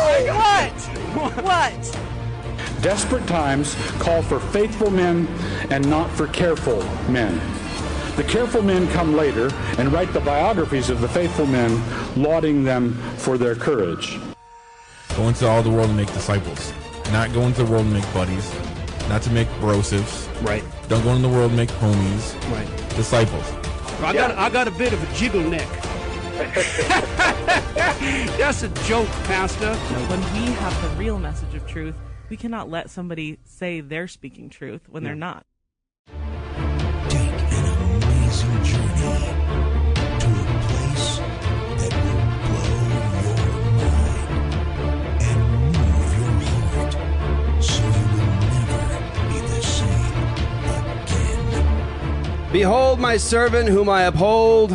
What? What? Desperate times call for faithful men and not for careful men. The careful men come later and write the biographies of the faithful men, lauding them for their courage. Go into all the world and make disciples. Not go into the world and make buddies. Not to make brosives. Right. Don't go into the world and make homies. Right. Disciples. I got I got a bit of a jiggle neck. That's a joke, Pastor. When we have the real message of truth, we cannot let somebody say they're speaking truth when they're not. Take an amazing journey to a place that will blow your mind and move your heart so you will never be the same again. Behold my servant whom I uphold,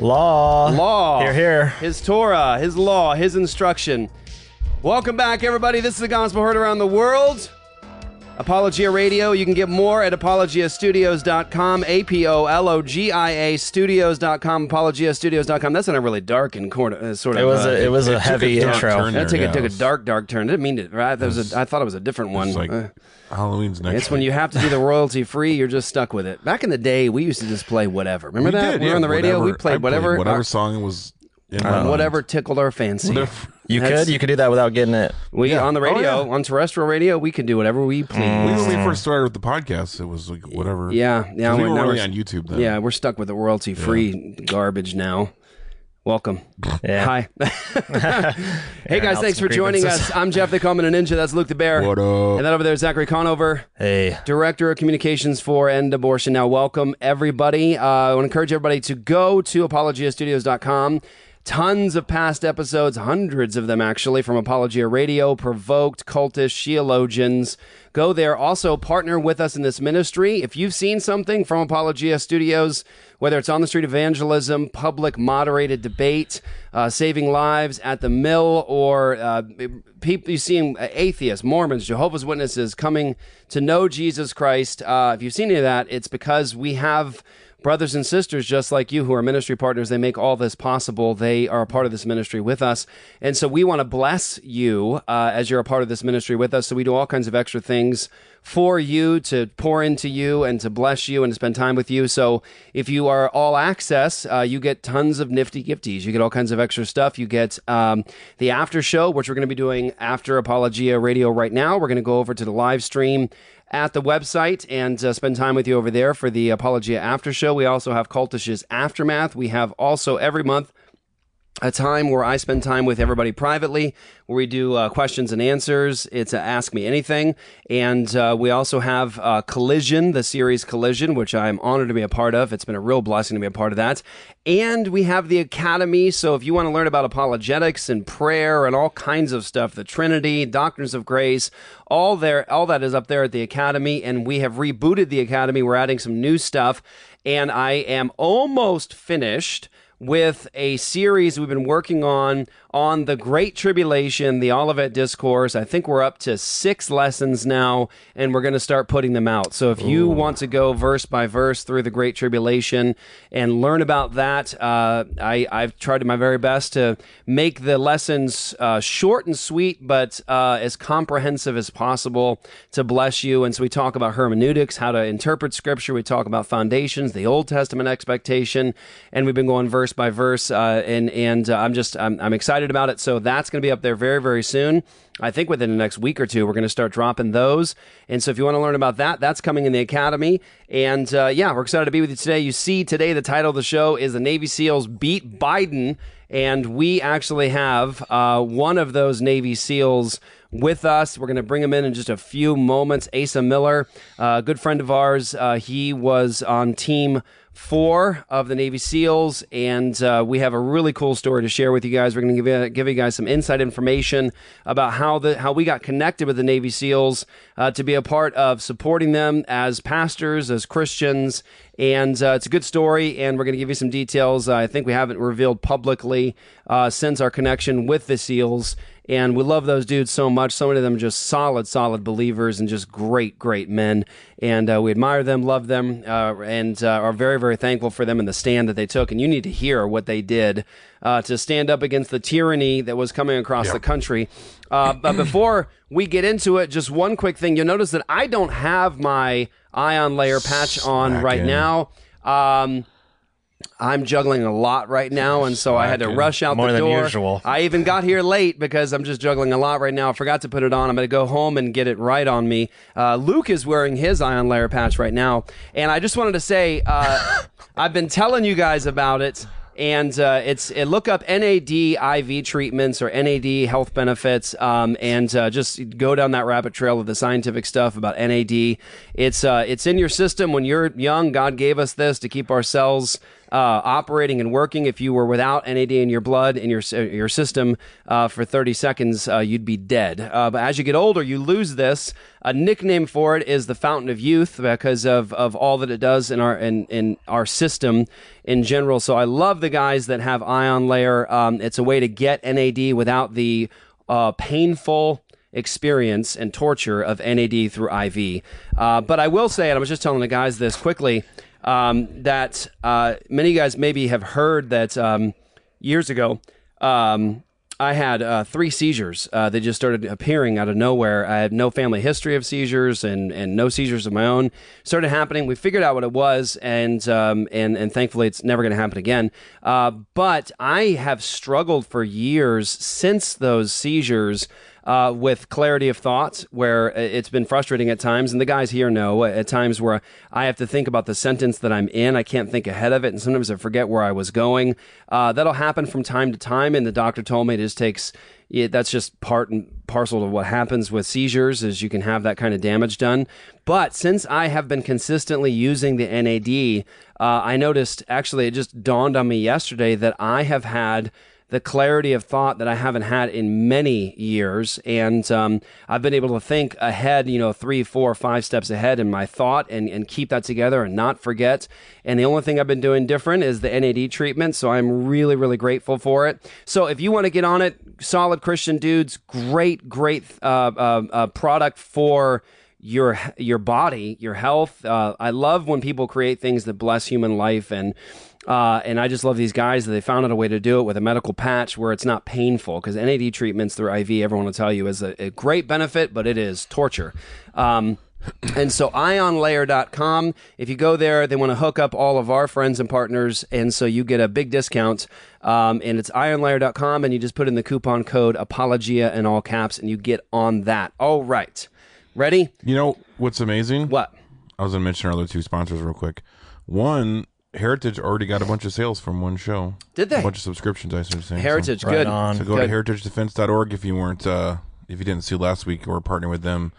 Law. law. Here, here. His Torah, his law, his instruction. Welcome back, everybody. This is the gospel heard around the world. Apologia Radio. You can get more at apologiastudios.com, A P O L O G I A studios.com, apologiastudios.com. That's not a really dark and corner, uh, sort of. It was uh, a it was a took heavy dark intro. turn that took, there, a, took a dark, dark turn. I Didn't mean to. Right? That was a, I thought it was a different one. Like Uh, Halloween's next. it's when you have to do the royalty free, you're just stuck with it. Back in the day, we used to just play whatever. Remember We that? did, we were yeah, on the radio. we whatever- I played whatever. whatever our- song was in my uh, whatever tickled our fancy. You That's- could you could do that without getting it. We Yeah. on the Oh, radio, yeah. on terrestrial radio, we can do whatever we please. We, when we first started with the podcast, it was like whatever. Yeah, yeah. 'Cause we we're- were now really we're- on YouTube then. Yeah, we're stuck with the royalty free garbage now. Welcome. Yeah. Hi. hey Airing guys, thanks for joining us. I'm Jeff the Common Ninja. That's Luke the Bear. What up? And then over there is Zachary Conover. Hey. Director of Communications for End Abortion. Now, welcome everybody. Uh, I want to encourage everybody to go to apologiastudios.com. Tons of past episodes, hundreds of them actually, from Apologia Radio, Provoked, Cultish, Sheologians. Go there. Also, partner with us in this ministry. If you've seen something from Apologia Studios, whether it's on the street evangelism, public moderated debate, uh, saving lives at the mill, or uh, people you've seen uh, atheists, Mormons, Jehovah's Witnesses coming to know Jesus Christ. Uh, if you've seen any of that, it's because we have brothers and sisters just like you who are ministry partners. They make all this possible. They are a part of this ministry with us. And so we want to bless you uh, as you're a part of this ministry with us. So we do all kinds of extra things for you to pour into you and to bless you and to spend time with you. So if you are all access, uh, you get tons of nifty gifties. You get all kinds of extra stuff. You get um, the after show, which we're going to be doing after Apologia Radio right now. We're going to go over to the live stream at the website and uh, spend time with you over there for the Apologia After Show. We also have Cultish's Aftermath. We have also every month a time where I spend time with everybody privately, where we do uh, questions and answers. It's Ask Me Anything. And uh, we also have uh, Collision, the series Collision, which I'm honored to be a part of. It's been a real blessing to be a part of that. And we have the Academy. So if you want to learn about apologetics and prayer and all kinds of stuff, the Trinity, Doctrines of Grace, all there, all that is up there at the Academy. And we have rebooted the Academy. We're adding some new stuff. And I am almost finished with a series we've been working on on the Great Tribulation, the Olivet Discourse. I think we're up to six lessons now, and we're going to start putting them out. So if you want to go verse by verse through the Great Tribulation and learn about that, uh, I, I've tried my very best to make the lessons uh, short and sweet, but uh, as comprehensive as possible to bless you. And so we talk about hermeneutics, how to interpret Scripture. We talk about foundations, the Old Testament expectation, and we've been going verse verse by verse, uh, and and uh, I'm just I'm, I'm excited about it. So that's going to be up there very very soon. I think within the next week or two, we're going to start dropping those. And so if you want to learn about that, that's coming in the academy. And uh, yeah, we're excited to be with you today. You see, today the title of the show is the Navy SEALs beat Biden, and we actually have uh, one of those Navy SEALs with us. We're going to bring him in in just a few moments. Asa Miller, uh, good friend of ours. Uh, he was on team four of the Navy SEALs, and uh, we have a really cool story to share with you guys. We're going to give you, give you guys some inside information about how the how we got connected with the Navy SEALs uh, to be a part of supporting them as pastors, as Christians, and uh, it's a good story. And we're going to give you some details. I think we haven't revealed publicly uh, since our connection with the SEALs. And we love those dudes so much. So many of them just solid, solid believers and just great, great men. And uh, we admire them, love them, uh, and uh, are very, very thankful for them and the stand that they took. And you need to hear what they did uh, to stand up against the tyranny that was coming across the country. Uh, but before we get into it, just one quick thing. You'll notice that I don't have my ion layer patch on right now. Um, I'm juggling a lot right now, and so I had to rush out More the than door. usual. I even got here late because I'm just juggling a lot right now. I forgot to put it on. I'm going to go home and get it right on me. Uh, Luke is wearing his ion layer patch right now, and I just wanted to say uh, I've been telling you guys about it. And uh, it's it, look up NAD IV treatments or NAD health benefits, um, and uh, just go down that rabbit trail of the scientific stuff about NAD. It's uh, it's in your system when you're young. God gave us this to keep our cells uh, operating and working. If you were without NAD in your blood in your your system uh, for 30 seconds, uh, you'd be dead. Uh, but as you get older, you lose this. A nickname for it is the fountain of youth because of, of all that it does in our in, in our system in general. So I love the guys that have ion layer. Um, it's a way to get NAD without the uh, painful experience and torture of NAD through IV. Uh, but I will say, and I was just telling the guys this quickly, um, that uh, many guys maybe have heard that um, years ago. Um, I had uh, three seizures. Uh, they just started appearing out of nowhere. I had no family history of seizures and, and no seizures of my own. Started happening. We figured out what it was, and um, and and thankfully it's never going to happen again. Uh, but I have struggled for years since those seizures uh, with clarity of thought, where it's been frustrating at times. And the guys here know at times where I have to think about the sentence that I'm in. I can't think ahead of it. And sometimes I forget where I was going. Uh, that'll happen from time to time. And the doctor told me it just takes, that's just part and parcel of what happens with seizures is you can have that kind of damage done. But since I have been consistently using the NAD, uh, I noticed actually it just dawned on me yesterday that I have had the clarity of thought that I haven't had in many years. And um, I've been able to think ahead, you know, three, four, five steps ahead in my thought and, and keep that together and not forget. And the only thing I've been doing different is the NAD treatment. So I'm really, really grateful for it. So if you want to get on it, solid Christian dudes, great, great uh, uh, uh, product for your your body, your health. Uh, I love when people create things that bless human life, and uh, and I just love these guys that they found out a way to do it with a medical patch where it's not painful. Because NAD treatments through IV, everyone will tell you, is a, a great benefit, but it is torture. Um, and so ionlayer.com, if you go there, they want to hook up all of our friends and partners. And so you get a big discount. Um, and it's ionlayer.com, and you just put in the coupon code apologia in all caps, and you get on that. All right. Ready? You know what's amazing? What? I was going to mention our other two sponsors real quick. One, Heritage already got a bunch of sales from one show. Did they? A bunch of subscriptions, I should say. Heritage, So, good. on. so go Good. to heritagedefense.org if you weren't, uh, if you didn't see last week. We're partnering with them.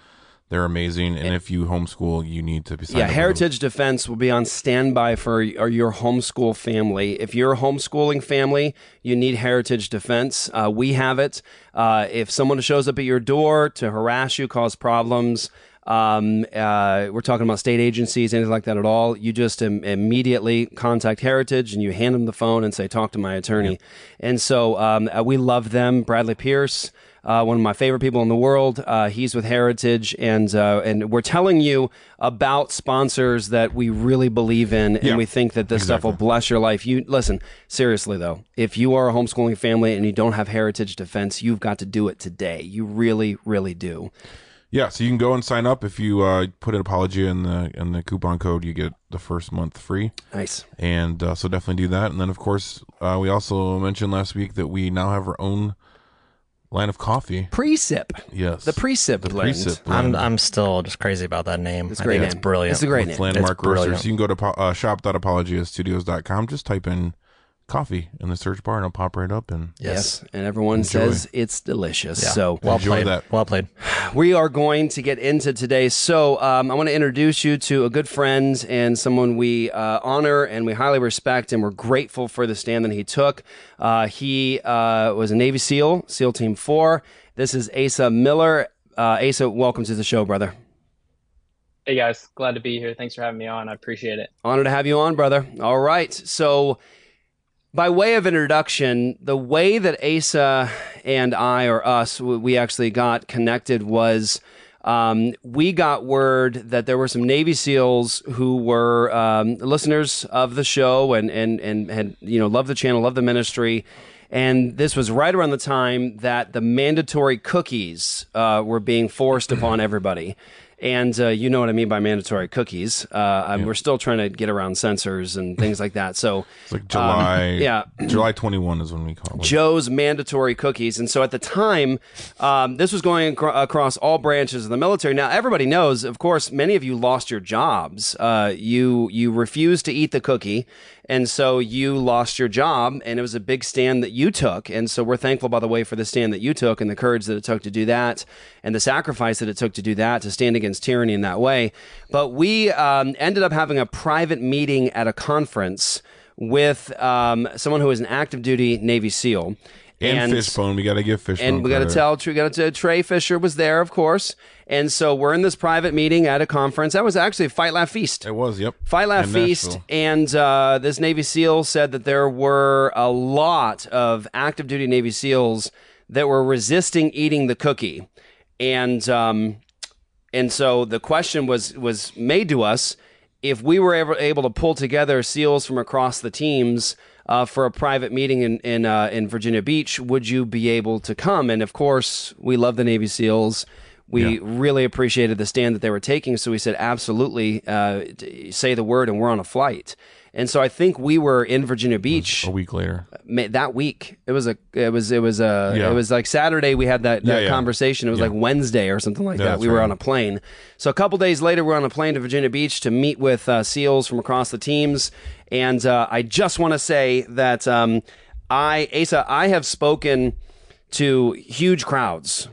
They're amazing. And if you homeschool, you need to be signed Yeah, up with Heritage Defense will be on standby for your your homeschool family. If you're a homeschooling family, you need Heritage Defense. Uh, we have it. Uh, if someone shows up at your door to harass you, cause problems, um, uh, we're talking about state agencies, anything like that at all, you just Im- immediately contact Heritage and you hand them the phone and say, talk to my attorney. And so um, uh, we love them. Bradley Pierce uh, one of my favorite people in the world. Uh, he's with Heritage, and uh, and we're telling you about sponsors that we really believe in, and Yeah, we think that this stuff will bless your life. You listen seriously though. If you are a homeschooling family and you don't have Heritage Defense, you've got to do it today. You really, really do. Yeah, so you can go and sign up if you uh, put an apology in the in the coupon code. You get the first month free, Nice. and uh, so definitely do that. And then, of course, uh, we also mentioned last week that we now have our own line of coffee. Presip. Yes, The presip the blend. presip I'm I'm still just crazy about that name. It's a I great think name. It's brilliant. It's a great with name. Landmark It's brilliant. Roasters. You can go to po- uh, shop.apologiastudios.com. Just type in coffee in the search bar, and it'll pop right up. And Yes. And everyone Enjoy. says it's delicious. Yeah. So well Enjoy played. that. Well played. we are going to get into today. So um, I want to introduce you to a good friend and someone we uh, honor and we highly respect, and we're grateful for the stand that he took. Uh, he uh, was a Navy SEAL, SEAL Team Four. This is Asa Miller. Uh, Asa, welcome to the show, brother. Hey guys, glad to be here. Thanks for having me on. I appreciate it. Honor to have you on, brother. All right. So, by way of introduction, the way that Asa and I, or us, we actually got connected was um, we got word that there were some Navy SEALs who were um, listeners of the show and, and, and had, you know, loved the channel, loved the ministry. And this was right around the time that the mandatory cookies uh, were being forced upon everybody. And uh, you know what I mean by mandatory cookies. Uh, um, We're still trying to get around sensors and things like that. So, it's like July. Um, yeah. July 21 is when we call it. Joe's mandatory cookies. And so at the time, um, this was going acro- across all branches of the military. Now, everybody knows, of course, many of you lost your jobs. Uh, you you refused to eat the cookie, and so you lost your job. And it was a big stand that you took. And so we're thankful, by the way, for the stand that you took and the courage that it took to do that, and the sacrifice that it took to do that, to stand against tyranny in that way. But we um, ended up having a private meeting at a conference with um, someone who is an active duty Navy SEAL. And, Fishbone. We got to give Fishbone. And we got to tell, we got to Trey Fisher was there, of course. And so we're in this private meeting at a conference. That was actually Fight Laugh Feast. It was, yep. Fight Laugh In Feast, Nashville. and uh, this Navy SEAL said that there were a lot of active duty Navy SEALs that were resisting eating the cookie, and um, and so the question was was made to us if we were ever able to pull together SEALs from across the teams. Uh, for a private meeting in in, uh, in Virginia Beach, would you be able to come? And of course, we love the Navy SEAls. We really appreciated the stand that they were taking, so we said absolutely uh, say the word, and we're on a flight. And so I think we were in Virginia Beach A week later. that week. It was a it was it was a Yeah. it was like Saturday we had that, that Yeah, yeah. conversation. It was like Wednesday or something like that. We were on a plane. So a couple days later, we're on a plane to Virginia Beach to meet with uh, SEALs from across the teams. And uh, I just want to say that um, I Asa I have spoken to huge crowds.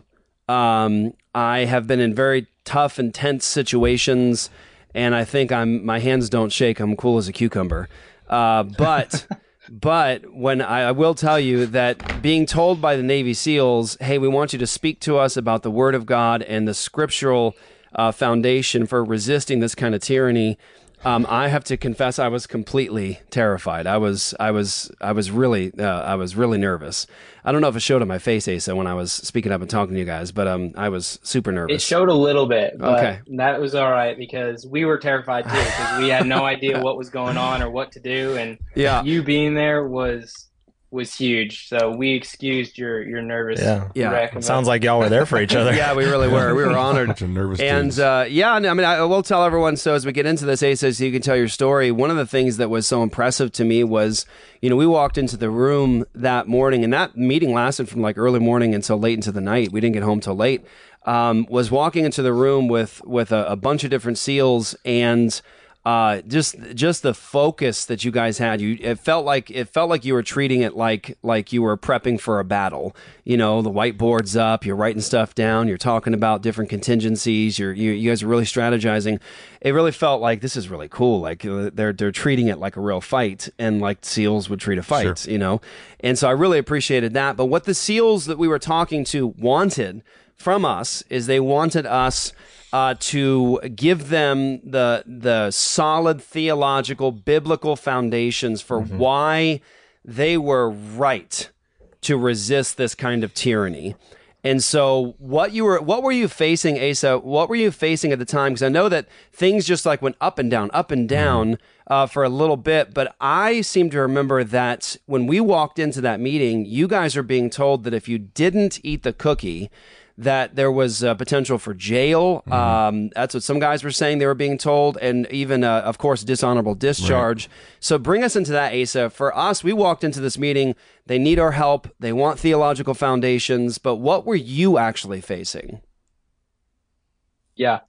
Um, I have been in very tough intense situations, and I think I'm my hands don't shake. I'm cool as a cucumber. Uh, but but when I, I will tell you that being told by the Navy SEALs, "Hey, we want you to speak to us about the Word of God and the scriptural uh, foundation for resisting this kind of tyranny." Um, I have to confess, I was completely terrified. I was, I was, I was really, uh, I was really nervous. I don't know if it showed on my face, Asa, when I was speaking up and talking to you guys, but um, I was super nervous. It showed a little bit, but Okay. that was all right because we were terrified too because we had no idea what was going on or what to do, and Yeah. you being there was was huge. So we excused your your nervous Yeah. Yeah. wreck. Sounds like y'all were there for each other. yeah, we really were. We were honored. Bunch of nervous And uh, yeah, I mean, I will tell everyone. So as we get into this, Asa, so you can tell your story. One of the things that was so impressive to me was, you know, we walked into the room that morning, and that meeting lasted from like early morning until late into the night. We didn't get home till late. Um, was walking into the room with with a, a bunch of different SEALs and. Uh, just just the focus that you guys had, you it felt like it felt like you were treating it like like you were prepping for a battle. You know, the whiteboard's up, you're writing stuff down, you're talking about different contingencies. You're you, you guys are really strategizing. It really felt like this is really cool. Like uh, they're they're treating it like a real fight, and like SEALs would treat a fight. You know, and so I really appreciated that. But what the SEALs that we were talking to wanted from us is they wanted us uh, to give them the the solid theological biblical foundations for why they were right to resist this kind of tyranny. And so, what you were, what were you facing, Asa? What were you facing at the time? Because I know that things just like went up and down, up and down uh, for a little bit. But I seem to remember that when we walked into that meeting, you guys are being told that if you didn't eat the cookie, that there was uh, potential for jail. Um, that's what some guys were saying they were being told, and even, uh, of course, dishonorable discharge. So bring us into that, Asa. For us, we walked into this meeting. They need our help. They want theological foundations. But what were you actually facing? Yeah.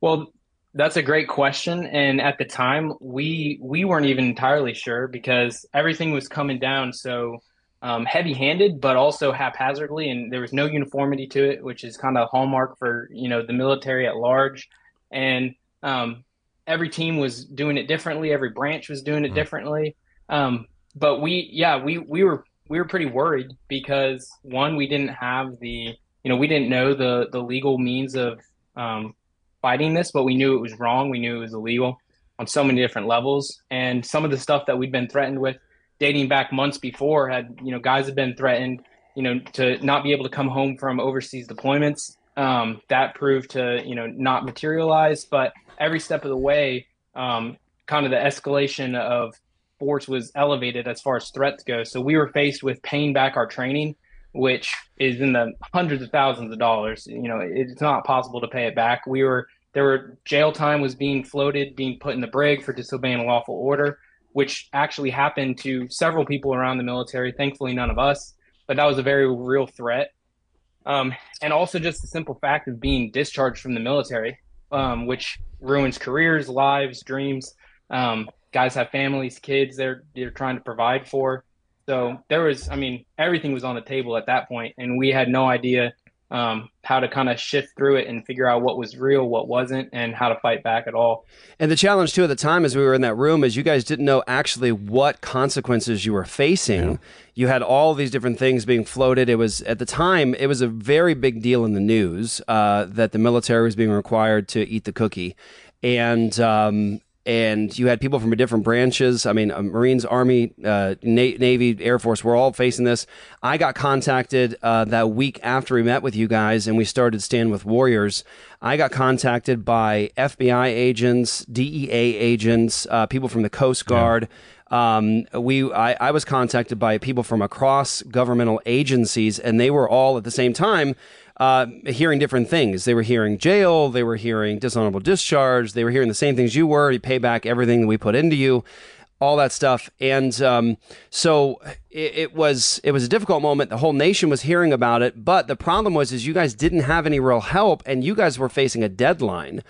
Well, that's a great question. And at the time, we we weren't even entirely sure because everything was coming down so um, heavy-handed, but also haphazardly, and there was no uniformity to it, which is kind of a hallmark for you know the military at large. And um, every team was doing it differently. Every branch was doing it differently. Um, but we, yeah, we we were we were pretty worried because one, we didn't have the you know we didn't know the the legal means of um, fighting this, but we knew it was wrong. We knew it was illegal on so many different levels. And some of the stuff that we'd been threatened with dating back months before had, you know, guys had been threatened, you know, to not be able to come home from overseas deployments. Um, that proved to, you know, not materialize. But every step of the way, um, kind of the escalation of force was elevated as far as threats go. So we were faced with paying back our training which is in the hundreds of thousands of dollars. You know, it's not possible to pay it back. We were there were jail time was being floated, being put in the brig for disobeying a lawful order, which actually happened to several people around the military. Thankfully, none of us, but that was a very real threat. Um, and also just the simple fact of being discharged from the military, um, which ruins careers, lives, dreams. Um, guys have families, kids they're they're trying to provide for. So there was, I mean, everything was on the table at that point, and we had no idea um, how to kind of shift through it and figure out what was real, what wasn't, and how to fight back at all. And the challenge too at the time, as we were in that room, is you guys didn't know actually what consequences you were facing. You had all these different things being floated. It was at the time, it was a very big deal in the news uh, that the military was being required to eat the cookie, and um, and you had people from different branches. I mean, uh, Marines, Army, uh, Na- Navy, Air Force. We're all facing this. I got contacted uh, that week after we met with you guys, and we started Stand with Warriors. I got contacted by FBI agents, DEA agents, uh, people from the Coast Guard. Um, we, I, I was contacted by people from across governmental agencies, and they were all at the same time uh, hearing different things. They were hearing jail, they were hearing dishonorable discharge, they were hearing the same things you were. You pay back everything that we put into you, all that stuff. And um, so it, it was it was a difficult moment. The whole nation was hearing about it, but the problem was is you guys didn't have any real help, and you guys were facing a deadline.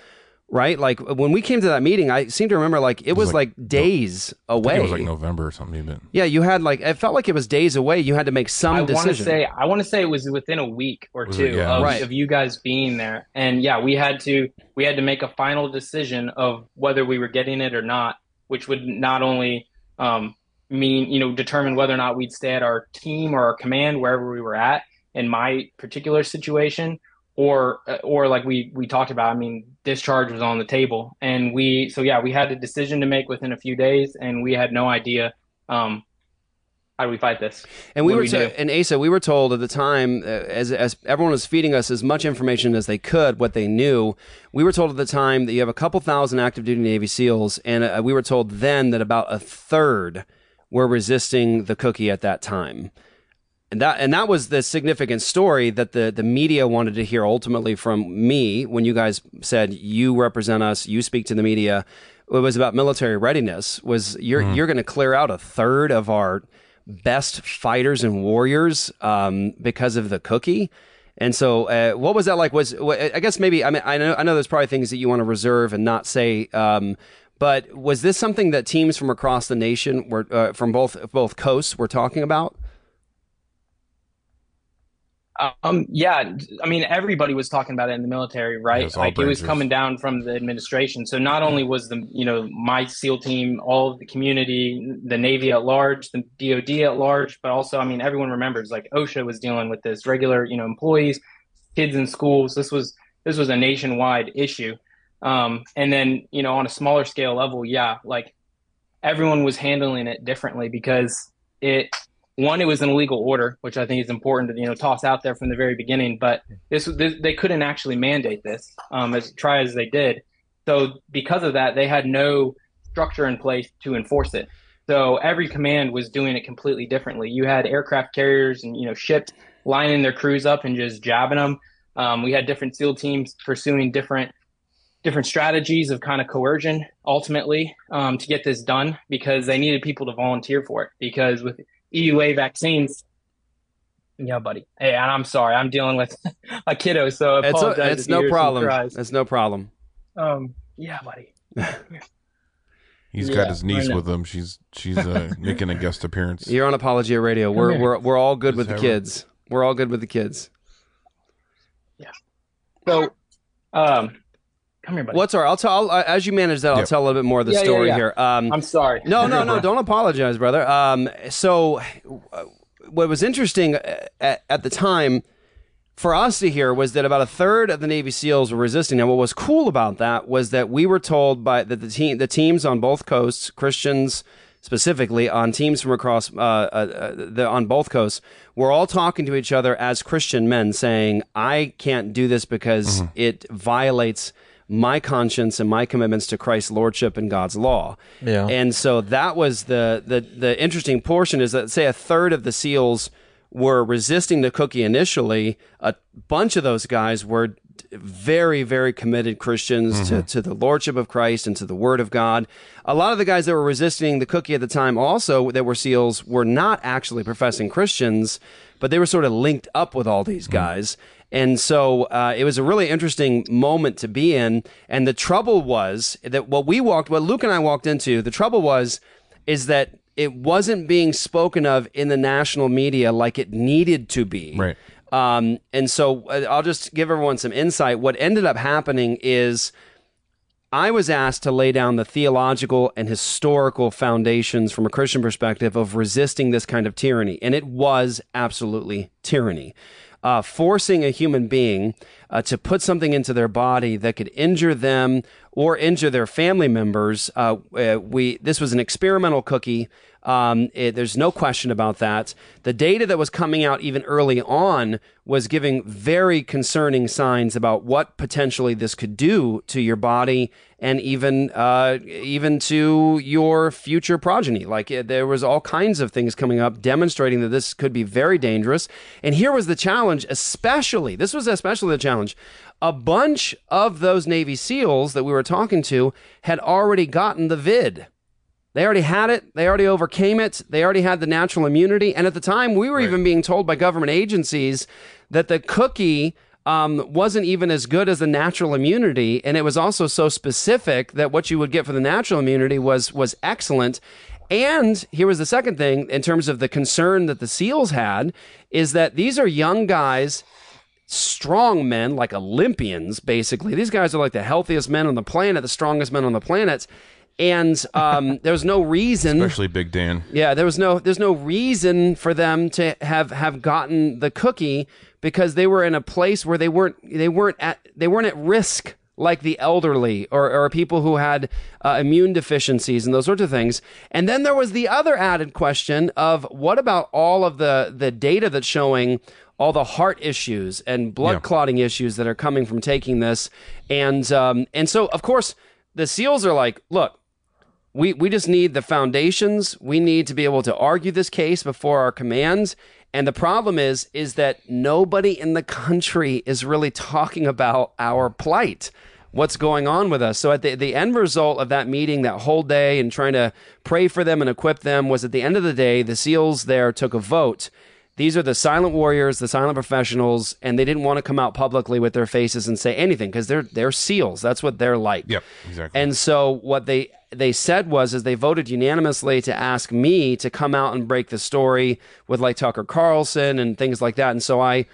Right, like when we came to that meeting, I seem to remember like it, was, like, days I think away. it was like November or something. But yeah, you had like it felt like it was days away. You had to make some I want to decision. say I want to say it was within a week or Was two it? Yeah. of, Right. of you guys being there, and yeah, we had to we had to make a final decision of whether we were getting it or not, which would not only um, mean you know determine whether or not we'd stay at our team or our command wherever we were at in my particular situation, or uh, or like we we talked about. I mean, discharge was on the table, and we so yeah, we had a decision to make within a few days, and we had no idea. Um, how do we fight this? And we What were, we to, and Asa, we were told at the time, uh, as as everyone was feeding us as much information as they could, what they knew. We were told at the time that you have a couple thousand active duty Navy SEALs, and uh, we were told then that about a third were resisting the cookie at that time. And that and that was the significant story that the the media wanted to hear ultimately from me when you guys said you represent us, you speak to the media. It was about military readiness. Was you're you're going to clear out a third of our best fighters and warriors um, because of the cookie. And so, uh, what was that like? Was I guess maybe I mean I know I know there's probably things that you want to reserve and not say. Um, but was this something that teams from across the nation were uh, from both both coasts were talking about? Um, yeah, I mean, everybody was talking about it in the military, right? Yes, like it was coming down from the administration. So not only was the, you know, my SEAL team, all of the community, the Navy at large, the DoD at large, but also, I mean, everyone remembers like OSHA was dealing with this, regular, you know, employees, kids in schools. This was this was a nationwide issue. Um, and then, you know, on a smaller scale level, yeah, like everyone was handling it differently because it one, it was an illegal order, which I think is important to you know toss out there from the very beginning. But this, this they couldn't actually mandate this, um, as try as they did. So because of that, they had no structure in place to enforce it. So every command was doing it completely differently. You had aircraft carriers and you know ships lining their crews up and just jabbing them. Um, we had different SEAL teams pursuing different different strategies of kind of coercion ultimately um, to get this done because they needed people to volunteer for it. Because with EUA vaccines, yeah, buddy. Hey, and I'm sorry, I'm dealing with a kiddo, so It's, apologize it's no problem. It's no problem. Um, yeah, buddy. He's Yeah, got his niece I with him. She's she's uh, making a guest appearance. You're on Apologia Radio. We're here. we're we're all good with the have her. kids. We're all good with the kids. Yeah. So, um, come here, buddy. What's our? I'll tell I'll, as you manage that. I'll Yep. tell a little bit more of the Yeah, yeah, story yeah. here. Um, I'm sorry. no, no, no. Don't apologize, brother. Um, so, uh, what was interesting uh, at, at the time for us to hear was that about a third of the Navy SEALs were resisting. And what was cool about that was that we were told by that the team, the teams on both coasts, Christians specifically, on teams from across uh, uh, uh, the, on both coasts, were all talking to each other as Christian men, saying, "I can't do this because it violates." My conscience and my commitments to Christ's lordship and God's law. Yeah. And so that was the, the the interesting portion is that say a third of the SEALs were resisting the cookie initially. A bunch of those guys were very, very committed Christians to, mm-hmm. to the Lordship of Christ and to the Word of God. A lot of the guys that were resisting the cookie at the time also that were SEALs were not actually professing Christians, but they were sort of linked up with all these mm-hmm. guys. And so uh, it was a really interesting moment to be in. And the trouble was that what we walked, what Luke and I walked into, the trouble was, is that it wasn't being spoken of in the national media like it needed to be. Right. Um, and so uh, I'll just give everyone some insight. What ended up happening is I was asked to lay down the theological and historical foundations from a Christian perspective of resisting this kind of tyranny. And it was absolutely tyranny. Uh, forcing a human being uh, to put something into their body that could injure them or injure their family members. Uh, uh, we this was an experimental cookie. Um, it, there's no question about that. The data that was coming out even early on was giving very concerning signs about what potentially this could do to your body and even uh, even to your future progeny. Like uh, there was all kinds of things coming up demonstrating that this could be very dangerous. And here was the challenge, especially this was especially the challenge. A bunch of those Navy SEALs that we were talking to had already gotten the vid. They already had it. They already overcame it. They already had the natural immunity. And at the time, we were even being told by government agencies that the cookie um, wasn't even as good as the natural immunity, and it was also so specific that what you would get for the natural immunity was was excellent. And here was the second thing in terms of the concern that the SEALs had is that these are young guys strong men, like Olympians, basically. These guys are like the healthiest men on the planet, the strongest men on the planet. And um, there was no reason, Especially Big Dan. yeah, there was no there's no reason for them to have have gotten the cookie because they were in a place where they weren't they weren't at they weren't at risk like the elderly or, or people who had uh, immune deficiencies and those sorts of things. And then there was the other added question of what about all of the the data that's showing all the heart issues and blood Yeah. clotting issues that are coming from taking this, and um, and so of course the SEALs are like, look, we we just need the foundations. We need to be able to argue this case before our commands. And the problem is is that nobody in the country is really talking about our plight. What's going on with us? So at the the end result of that meeting, that whole day, and trying to pray for them and equip them, was at the end of the day, the SEALs there took a vote. These are the silent warriors, the silent professionals, and they didn't want to come out publicly with their faces and say anything because they're they're SEALs. That's what they're like. Yep, exactly. And so what they they said was is they voted unanimously to ask me to come out and break the story with like Tucker Carlson and things like that. And so I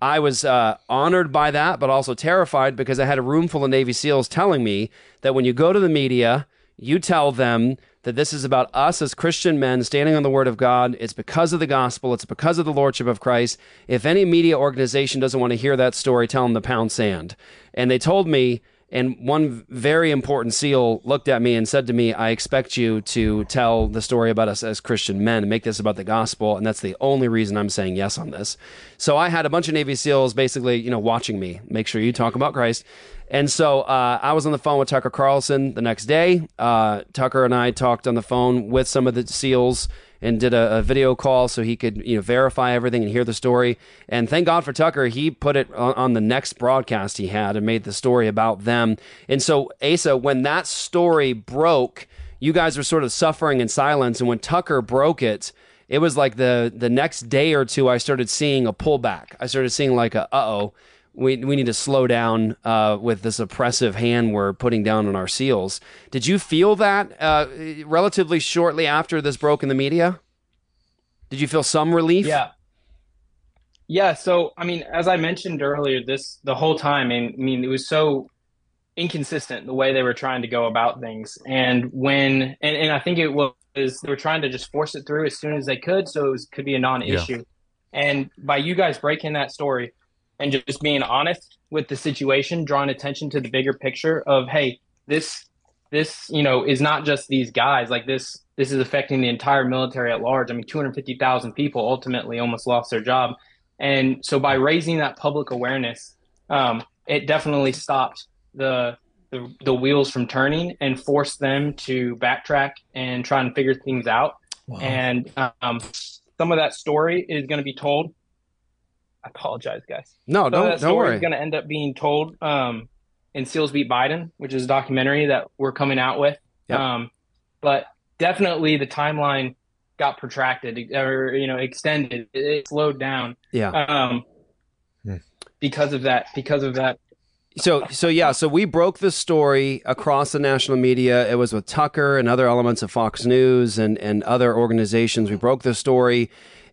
I was uh, honored by that, but also terrified because I had a room full of Navy SEALs telling me that when you go to the media, you tell them that this is about us as Christian men standing on the word of God. It's because of the gospel. It's because of the lordship of Christ. If any media organization doesn't want to hear that story, tell them to pound sand. And they told me, and one very important SEAL looked at me and said to me, I expect you to tell the story about us as Christian men and make this about the gospel. And that's the only reason I'm saying yes on this. So I had a bunch of Navy SEALs basically, you know, watching me, make sure you talk about Christ. And so uh, I was on the phone with Tucker Carlson the next day. Uh, Tucker and I talked on the phone with some of the SEALs and did a, a video call so he could you know verify everything and hear the story. And thank God for Tucker, he put it on, on the next broadcast he had and made the story about them. And so Asa, when that story broke, you guys were sort of suffering in silence, and when Tucker broke it it was like the the next day or two I started seeing a pullback. I started seeing like a uh oh, we we need to slow down uh, with this oppressive hand we're putting down on our seals. Did you feel that uh, relatively shortly after this broke in the media? Did you feel some relief? Yeah. Yeah, so I mean, as I mentioned earlier, this the whole time, and I mean, it was so inconsistent the way they were trying to go about things. And when, and, and I think it was they were trying to just force it through as soon as they could, so it was, could be a non-issue. Yeah. And by you guys breaking that story and just being honest with the situation, drawing attention to the bigger picture of, hey, this, this, you know, is not just these guys. Like this, this is affecting the entire military at large. I mean, 250,000 people ultimately almost lost their job. And so by raising that public awareness, um, it definitely stopped the, the the wheels from turning and forced them to backtrack and try and figure things out. And um, some of that story is going to be told. I apologize, guys. No, Some don't- that don't worry. Is going to end up being told um, in Seals Beat Biden, which is a documentary that we're coming out with. Yep. Um, but definitely the timeline got protracted or you know extended. It, it slowed down. Yeah. Um, because of that. Because of that. So so yeah, so we broke the story across the national media. It was with Tucker and other elements of Fox News and and other organizations. We broke the story.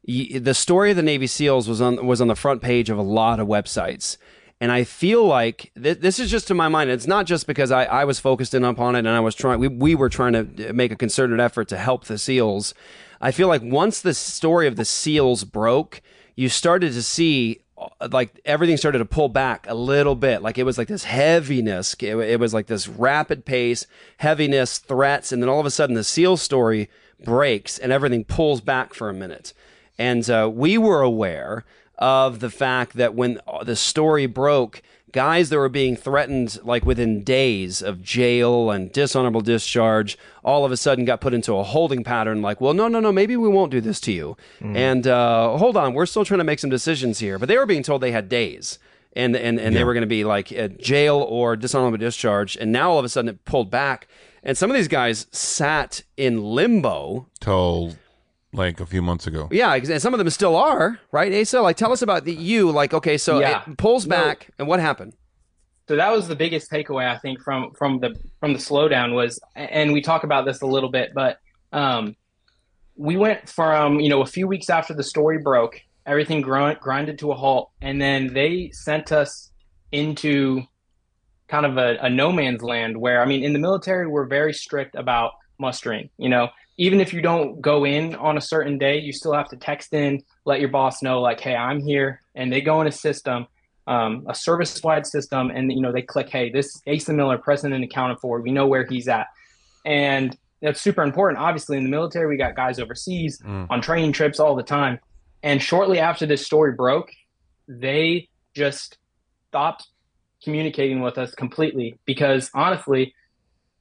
The story of the Navy SEALs was on was on the front page of a lot of websites. And I feel like th- this is just to my mind. It's not just because I, I was focused in upon it and I was trying. We, we were trying to make a concerted effort to help the SEALs. I feel like once the story of the SEALs broke, you started to see uh, like everything started to pull back a little bit. Like it was like this heaviness. It, it was like this rapid pace, heaviness, threats, and then all of a sudden the SEAL story breaks and everything pulls back for a minute. And uh, we were aware of the fact that when the story broke, guys that were being threatened like within days of jail and dishonorable discharge all of a sudden got put into a holding pattern like well no no no maybe we won't do this to you. And uh, hold on we're still trying to make some decisions here. But they were being told they had days. And and, and they were going to be like at jail or dishonorable discharge. And now all of a sudden it pulled back. And some of these guys sat in limbo till like a few months ago. yeah, and some of them still are, right, Asa? Like, tell us about the, you. Like, okay, so Yeah. it pulls No. back, and what happened? so that was the biggest takeaway I think from from the from the slowdown was, and we talk about this a little bit, but um, we went from you know a few weeks after the story broke, everything grind, grinded to a halt, and then they sent us into kind of a, a no man's land where I mean in the military we're very strict about mustering. You know, even if you don't go in on a certain day, you still have to text in, let your boss know like, hey, I'm here, and they go in a system um, a service-wide system, and you know they click, "Hey, this Asa Miller, present and accounted for. We know where he's at," and that's super important. Obviously, in the military, we got guys overseas Mm. on training trips all the time. And shortly after this story broke, they just stopped communicating with us completely because honestly,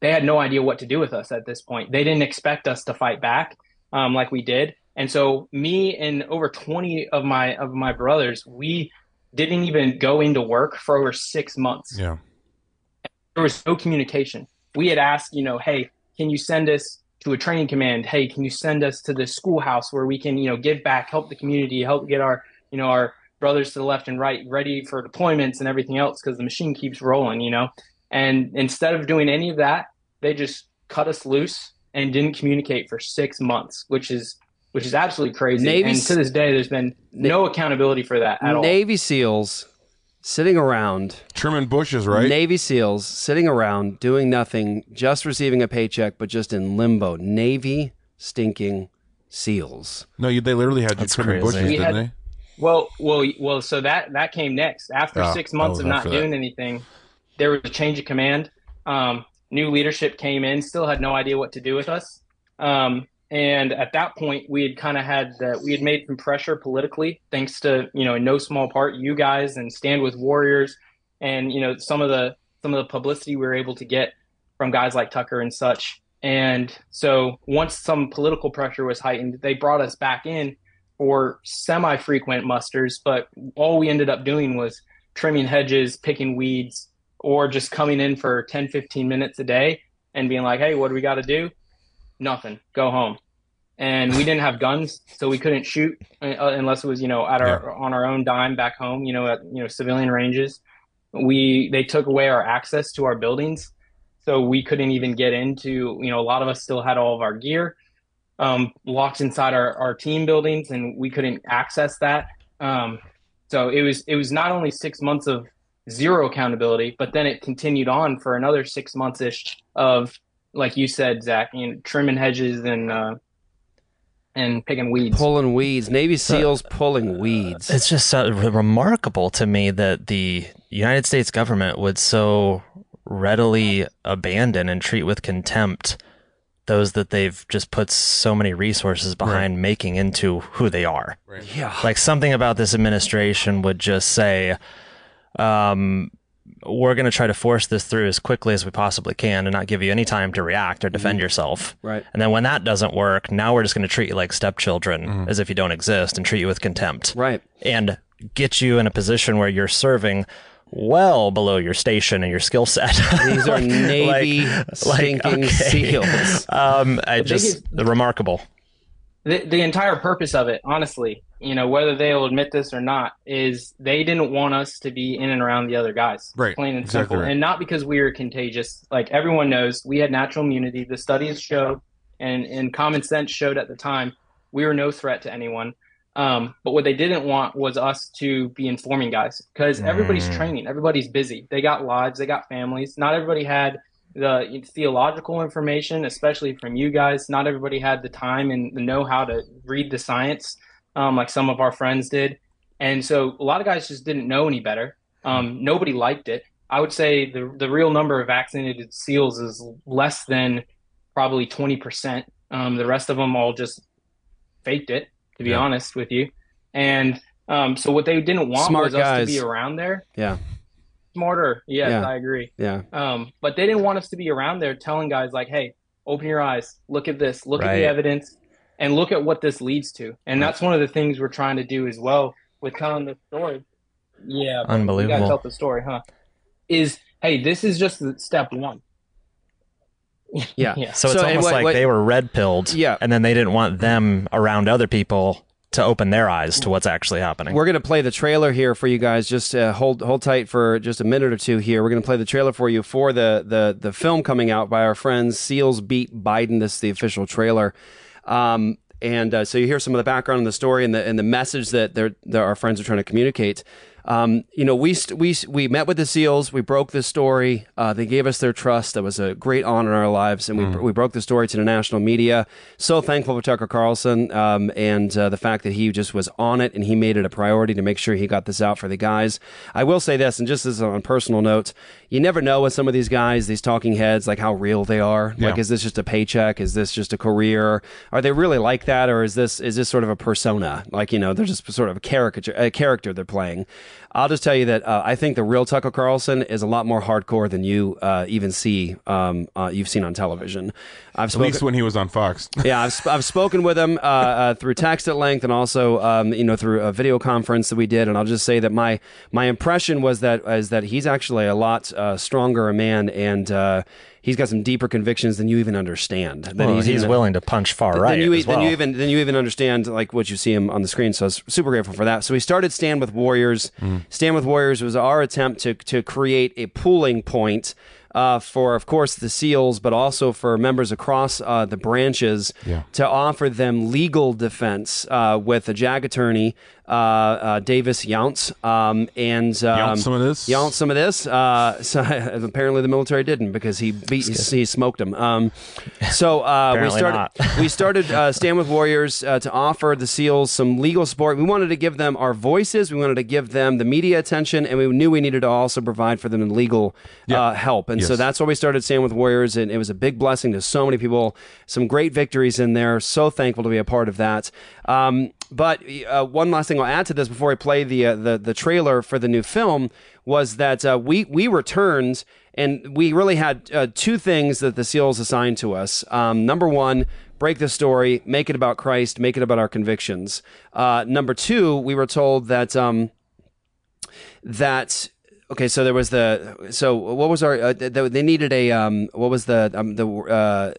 they had no idea what to do with us at this point. They didn't expect us to fight back um, like we did. And so me and over 20 of my of my brothers, we didn't even go into work for over six months. Yeah. There was no communication. We had asked, you know, hey, can you send us to a training command? Hey, can you send us to the schoolhouse where we can, you know, give back, help the community, help get our, you know, our brothers to the left and right ready for deployments and everything else because the machine keeps rolling, you know. And instead of doing any of that, they just cut us loose and didn't communicate for six months, which is which is absolutely crazy. Navy and to this day, there's been no accountability for that at all. Navy SEALs sitting around, trimming bushes, right. Navy SEALs sitting around doing nothing, just receiving a paycheck, but just in limbo. Navy stinking SEAls. No, you, they literally had That's Truman crazy. Bushes, We didn't had- they? Well, well, well. So that that came next. After Ah, six months of not after that. doing anything, there was a change of command. Um, new leadership came in. Still had no idea what to do with us. Um, and at that point, we had kind of had the, we had made some pressure politically, thanks to you know in no small part you guys and Stand with Warriors, and you know some of the some of the publicity we were able to get from guys like Tucker and such. And so once some political pressure was heightened, they brought us back in for semi frequent musters. But all we ended up doing was trimming hedges, picking weeds, or just coming in for 10, 15 minutes a day and being like, hey, what do we got to do? Nothing. Go home. And we didn't have guns, so we couldn't shoot uh, unless it was, you know, at our on our own dime back home, you know, at you know civilian ranges. We they took away our access to our buildings, so we couldn't even get into. You know, a lot of us still had all of our gear um, locked inside our, our team buildings, and we couldn't access that. Um, so it was it was not only six months of zero accountability, but then it continued on for another six months ish of, like you said, Zach, you know, trimming hedges and uh, and picking weeds. Pulling weeds. Navy SEALs pulling weeds. It's just so remarkable to me that the United States government would so readily abandon and treat with contempt those that they've just put so many resources behind making into who they are. Yeah. Like something about this administration would just say, um, we're going to try to force this through as quickly as we possibly can and not give you any time to react or defend yourself. Right. And then when that doesn't work, now we're just going to treat you like stepchildren as if you don't exist and treat you with contempt. Right. And get you in a position where you're serving well below your station and your skill set. These are Navy stinking SEALs. Um, I just biggest- remarkable. The, the entire purpose of it, honestly, you know, whether they'll admit this or not, is they didn't want us to be in and around the other guys. Right. Plain and Exactly simple. right. And not because we were contagious. Like everyone knows, we had natural immunity. The studies show, and, and common sense showed at the time, we were no threat to anyone. Um, but what they didn't want was us to be informing guys because everybody's training, everybody's busy. They got lives, they got families. Not everybody had the theological information, especially from you guys. Not everybody had the time and the know how to read the science um, like some of our friends did. And so a lot of guys just didn't know any better. Um, nobody liked it. I would say the the real number of vaccinated SEALs is less than probably 20%. Um, the rest of them all just faked it, to be Yeah. honest with you. And um, so what they didn't want Smart was us to be around there. Yeah. Smarter, yes, Yeah. I agree. Yeah. Um, but they didn't want us to be around there telling guys like, "Hey, open your eyes, look at this, look at the evidence, and look at what this leads to." And that's one of the things we're trying to do as well with telling the story. Yeah, but You Unbelievable. gotta tell the story, huh? Is hey, this is just step one. Yeah. Yeah. So it's and almost what- like what- they were red pilled. Yeah. And then they didn't want them around other people to open their eyes to what's actually happening. We're gonna play the trailer here for you guys. Just uh, hold hold tight for just a minute or two here. We're gonna play the trailer for you for the the the film coming out by our friends Seals Beat Biden. This is the official trailer. Um, and uh, so you hear some of the background and the story and the and the message that that our friends are trying to communicate. Um, you know, we st- we we met with the SEALs. We broke the story. Uh, they gave us their trust. That was a great honor in our lives, and we we broke the story to the national media. So thankful for Tucker Carlson um, and uh, the fact that he just was on it and he made it a priority to make sure he got this out for the guys. I will say this, and just as on personal note, you never know with some of these guys, these talking heads, like how real they are. Like, is this just a paycheck? Is this just a career? Are they really like that, or is this is this sort of a persona? Like you know, they're just sort of a caricature, a character they're playing. I'll just tell you that uh, I think the real Tucker Carlson is a lot more hardcore than you uh, even see. Um, uh, you've seen on television. I've At spoken, least when he was on Fox. yeah, I've, sp- I've spoken with him uh, uh, through text at length and also um, you know through a video conference that we did. And I'll just say that my my impression was that is that he's actually a lot uh, stronger a man and. He's got some deeper convictions than you even understand. Than Well, he's, even- willing to punch far right then you, as well. then you even then you even understand like what you see him on the screen. So I was super grateful for that. So we started Stand with Warriors. Stand with Warriors was our attempt to to create a pooling point. Uh, for of course the SEALs, but also for members across uh, the branches Yeah. to offer them legal defense uh, with a JAG attorney, uh, uh, Davis Younts, um, and um, Yount some of this? Yount some of this. Uh, so apparently the military didn't because he beat he, smoked him. Um, so uh, we started not. we started uh, Stand with Warriors uh, to offer the SEALs some legal support. We wanted to give them our voices. We wanted to give them the media attention, and we knew we needed to also provide for them legal uh, help. And so that's why we started Stand with Warriors, and it was a big blessing to so many people. Some great victories in there. So thankful to be a part of that. Um, but uh, one last thing I'll add to this before I play the uh, the the trailer for the new film was that uh, we we returned and we really had uh, two things that the SEALs assigned to us. Um, number one, break the story, make it about Christ, make it about our convictions. Uh, number two, we were told that um, that okay, so there was the so what was our uh, they needed a um, what was the um, the uh,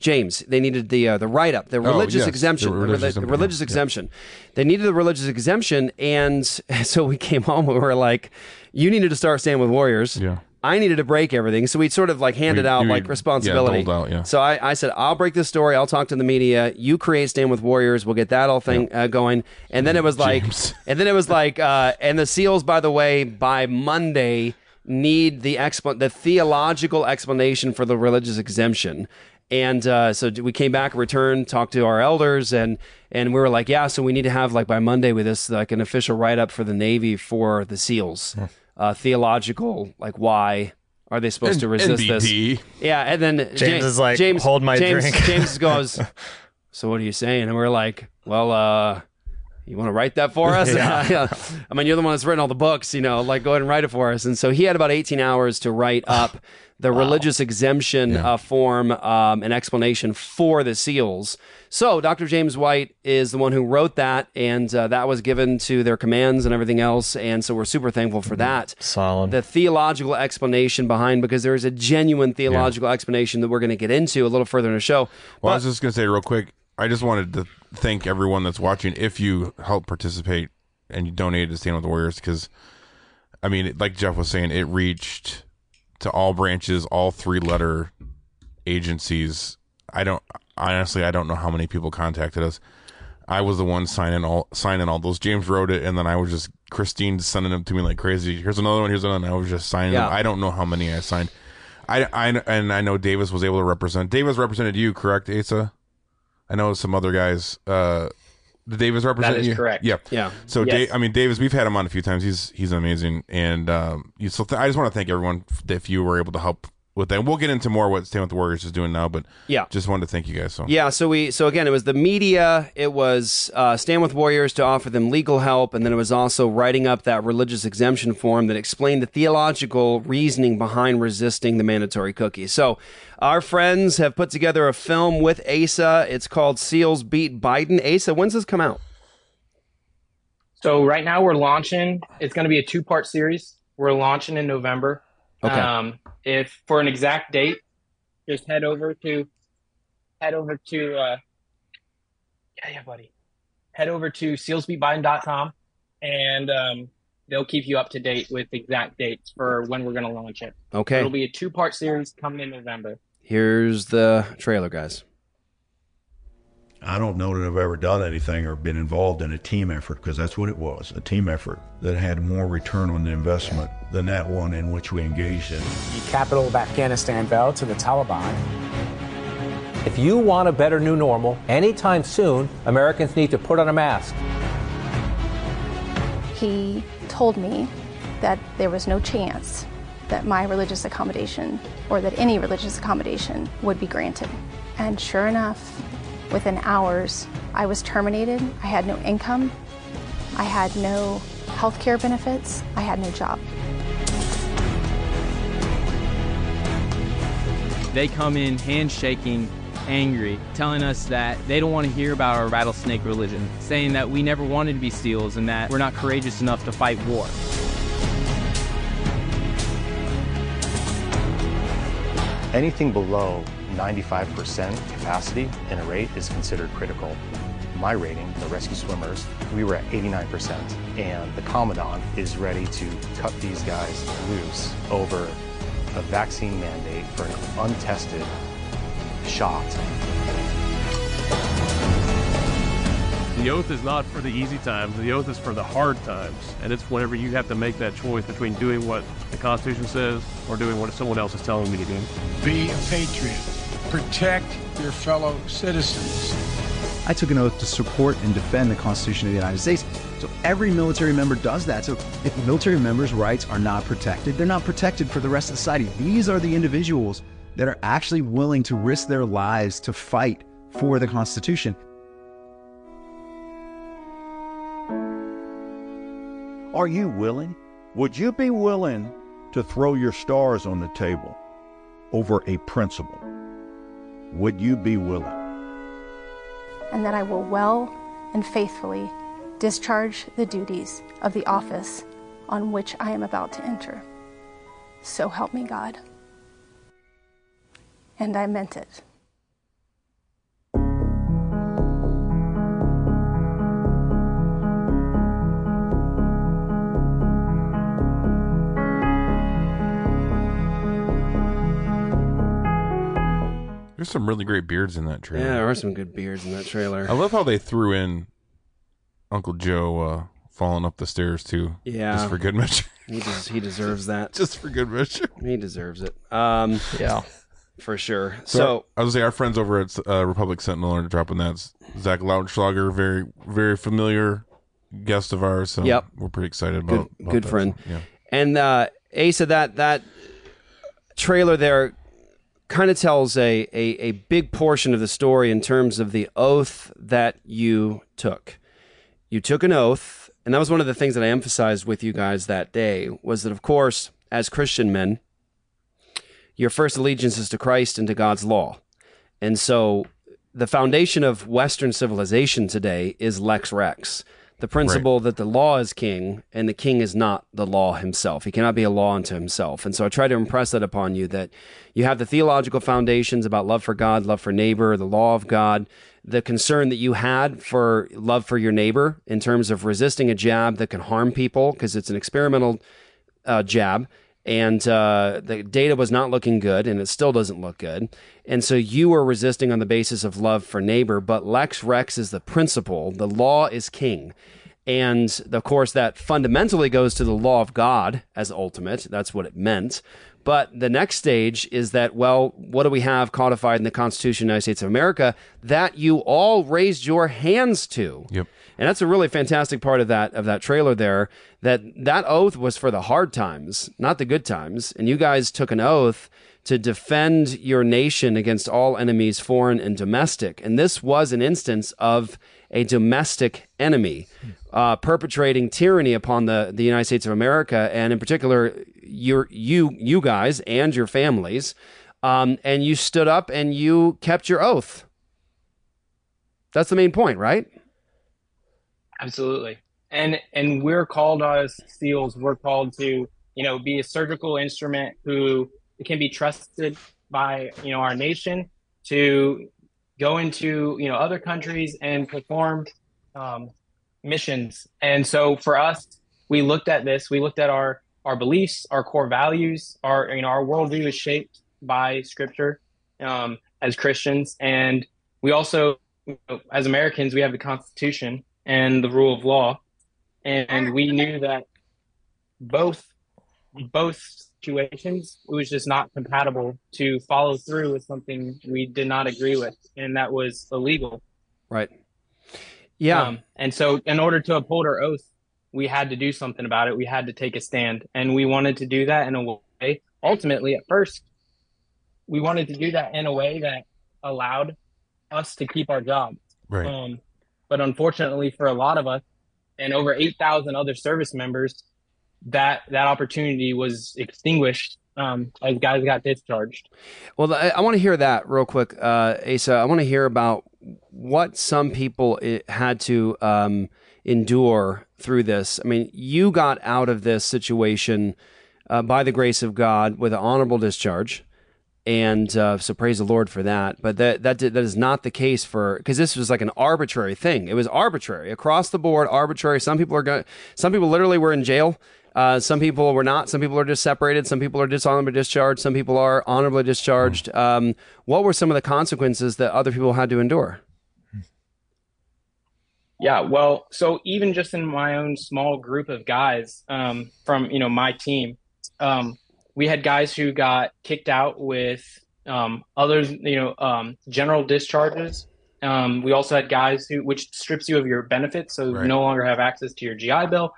James they needed the uh, the write up the Oh, religious yes, exemption the religious reli- exemption, religious yeah. exemption they needed the religious exemption and so we came home and we were like you needed to start standing with warriors Yeah. I needed to break everything so we sort of like handed We- out we- like responsibility doled out, yeah. so I, I said I'll break this story I'll talk to the media you create stand with warriors we'll get that all thing uh, going and then it was like James. and then it was like, uh, and the SEALs, by the way, by Monday need the expl- the theological explanation for the religious exemption. And uh, so we came back, returned, talked to our elders, and and we were like, yeah, so we need to have like by Monday with this like an official write up for the Navy for the SEAls, uh, theological like why are they supposed to resist this? Yeah, and then James Ja- is like, James, "Hold my James, drink." James goes, so what are you saying? And we're like, well, uh, you want to write that for us? Yeah. I mean, you're the one that's written all the books, you know, like go ahead and write it for us. And so he had about 18 hours to write up the religious exemption uh, form, um, an explanation for the SEALs. So Dr. James White is the one who wrote that, and uh, that was given to their commands and everything else. And so we're super thankful for that Solid. the theological explanation behind because there is a genuine theological explanation that we're going to get into a little further in the show. Well, I was just gonna say real quick. I just wanted to thank everyone that's watching. If you help participate and you donated to Stand with the Warriors, because I mean, like Jeff was saying, it reached to all branches, all three letter agencies. I don't honestly, I don't know how many people contacted us. I was the one signing all signing all those. James wrote it, and then I was just Christine sending them to me like crazy. Here's another one. Here's another. one. I was just signing Yeah. them. I don't know how many I signed. I, I and I know Davis was able to represent. Davis represented you, correct, Asa? I know some other guys. Uh, Davis represent is you? correct. Yeah, Yeah. So, Yes. Da- I mean, Davis, we've had him on a few times. He's he's amazing, and um, so th- I just want to thank everyone if you were able to help with that. We'll get into more what Stand with the Warriors is doing now, but Yeah. just wanted to thank you guys. So Yeah, so we so again it was the media, it was uh, Stand with Warriors to offer them legal help, and then it was also writing up that religious exemption form that explained the theological reasoning behind resisting the mandatory cookie. So our friends have put together a film with Asa. It's called Seals Beat Biden. Asa, when's this come out? So right now we're launching. It's going to be a two-part series. We're launching in November. Okay. Um, if for an exact date, just head over to head over to uh, yeah, yeah, buddy. Head over to sealsbeatbiden.com and um, they'll keep you up to date with exact dates for when we're going to launch it. Okay. It'll be a two-part series coming in November. Here's the trailer, guys. I don't know that I've ever done anything or been involved in a team effort because that's what it was a team effort that had more return on the investment than that one in which we engaged in. The capital of Afghanistan fell to the Taliban. If you want a better new normal anytime soon, Americans need to put on a mask. He told me that there was no chance that my religious accommodation or that any religious accommodation would be granted. And sure enough, within hours, I was terminated. I had no income. I had no health care benefits. I had no job. They come in handshaking, angry, telling us that they don't want to hear about our rattlesnake religion, saying that we never wanted to be SEALs and that we're not courageous enough to fight war. Anything below 95% capacity in a rate is considered critical. My rating, the rescue swimmers, we were at 89%, and the Commandant is ready to cut these guys loose over a vaccine mandate for an untested shot. The oath is not for the easy times. The oath is for the hard times. And it's whenever you have to make that choice between doing what the Constitution says or doing what someone else is telling me to do. Be a patriot. Protect your fellow citizens. I took an oath to support and defend the Constitution of the United States. So every military member does that. So if military members' rights are not protected, they're not protected for the rest of society. These are the individuals that are actually willing to risk their lives to fight for the Constitution. Are you willing? Would you be willing to throw your stars on the table over a principle? Would you be willing? and that I will well and faithfully discharge the duties of the office on which I am about to enter. So help me God. And I meant it. There's some really great beards in that trailer. Yeah, there are some good beards in that trailer. I love how they threw in Uncle Joe uh, falling up the stairs too. Yeah, just for good measure. He des- he deserves that. just for good measure. He deserves it. Um, yeah, for sure. So, So, I was gonna say our friends over at uh, Republic Sentinel are dropping that. Zach Lautenschlager, very very familiar guest of ours. So Yep. we're pretty excited good, about. about good that. friend. Yeah. And uh, Asa, that that trailer there kind of tells a, a a big portion of the story in terms of the oath that you took. You took an oath, and that was one of the things that I emphasized with you guys that day was that, of course, as Christian men, your first allegiance is to Christ and to God's law. And so the foundation of Western civilization today is Lex Rex, the principle that the law is king and the king is not the law himself. He cannot be a law unto himself. And so I try to impress that upon you that you have the theological foundations about love for God, love for neighbor, the law of God, the concern that you had for love for your neighbor in terms of resisting a jab that can harm people because it's an experimental uh, jab and uh, the data was not looking good and it still doesn't look good. And so you were resisting on the basis of love for neighbor but lex rex is the principle the law is king. And of course that fundamentally goes to the law of god as ultimate. That's what it meant. But the next stage is that well what do we have codified in the constitution of the united states of america that you all raised your hands to? Yep. And that's a really fantastic part of that of that trailer there. That that oath was for the hard times, not the good times. And you guys took an oath to defend your nation against all enemies, foreign and domestic. And this was an instance of a domestic enemy uh, perpetrating tyranny upon the, the United States of America, and in particular, your you you guys and your families. Um, and you stood up and you kept your oath. That's the main point, right? Absolutely. And and we're called as SEALs, we're called to, you know, be a surgical instrument who can be trusted by, you know, our nation to go into, you know, other countries and perform um, missions. And so for us, we looked at this, we looked at our our beliefs, our core values, our you know, our worldview is shaped by scripture um, as Christians. And we also as Americans, we have the Constitution and the rule of law, and we knew that both both situations it was just not compatible to follow through with something we did not agree with, and that was illegal. Right. Yeah. Um, and so, in order to uphold our oath, we had to do something about it. We had to take a stand, and we wanted to do that in a way. Ultimately, at first, we wanted to do that in a way that allowed us to keep our jobs. Right. Um, but unfortunately, for a lot of us, and over eight thousand other service members, that that opportunity was extinguished um, as guys got discharged. Well, I, I want to hear that real quick, uh, Asa. I want to hear about what some people had to um, endure through this. I mean, you got out of this situation uh, by the grace of God with an honorable discharge. And uh, so praise the Lord for that. But that that did, that is not the case for because this was like an arbitrary thing. It was arbitrary across the board, arbitrary. Some people are going. Some people literally were in jail. Uh, some people were not. Some people are just separated. Some people are dishonorably discharged. Some people are honorably discharged. Um, what were some of the consequences that other people had to endure? Yeah, well, so even just in my own small group of guys um, from you know my team, um, we had guys who got kicked out with um, others, you know, um, general discharges. Um, we also had guys who, which strips you of your benefits, so you no longer have access to your GI Bill.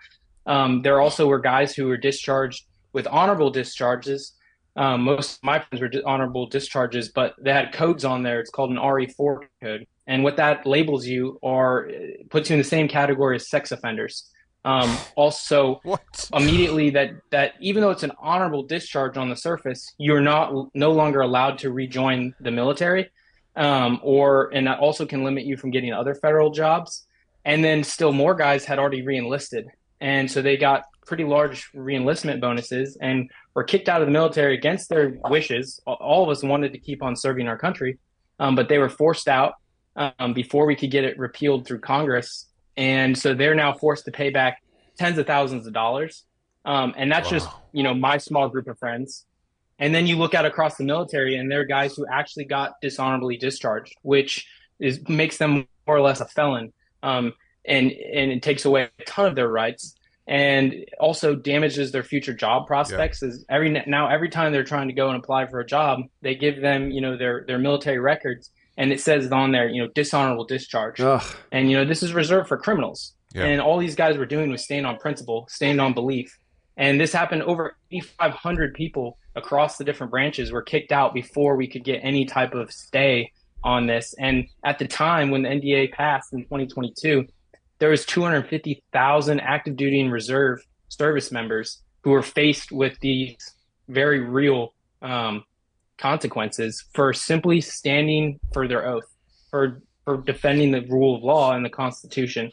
Um, there also were guys who were discharged with honorable discharges. Um, most of my friends were di- honorable discharges, but they had codes on there. It's called an RE4 code, and what that labels you or uh, puts you in the same category as sex offenders. Um, also, immediately that that even though it's an honorable discharge on the surface, you're not no longer allowed to rejoin the military, um, or and that also can limit you from getting other federal jobs. And then still more guys had already reenlisted, and so they got pretty large reenlistment bonuses and were kicked out of the military against their wishes. All- All of us wanted to keep on serving our country, um, but they were forced out um, before we could get it repealed through Congress. And so they're now forced to pay back tens of thousands of dollars. Um, and that's just, you know, my small group of friends. And then you look out across the military and there are guys who actually got dishonorably discharged, which is makes them more or less a felon. Um, and, and it takes away a ton of their rights and also damages their future job prospects is every now every time they're trying to go and apply for a job they give them you know their their military records and it says on there you know dishonorable discharge Ugh. and you know this is reserved for criminals Yeah. and all these guys were doing was staying on principle staying on belief and this happened over 8500 people across the different branches were kicked out before we could get any type of stay on this and at the time when the NDAA passed in 2022 there was 250,000 active duty and reserve service members who were faced with these very real um, consequences for simply standing for their oath, for for defending the rule of law and the Constitution.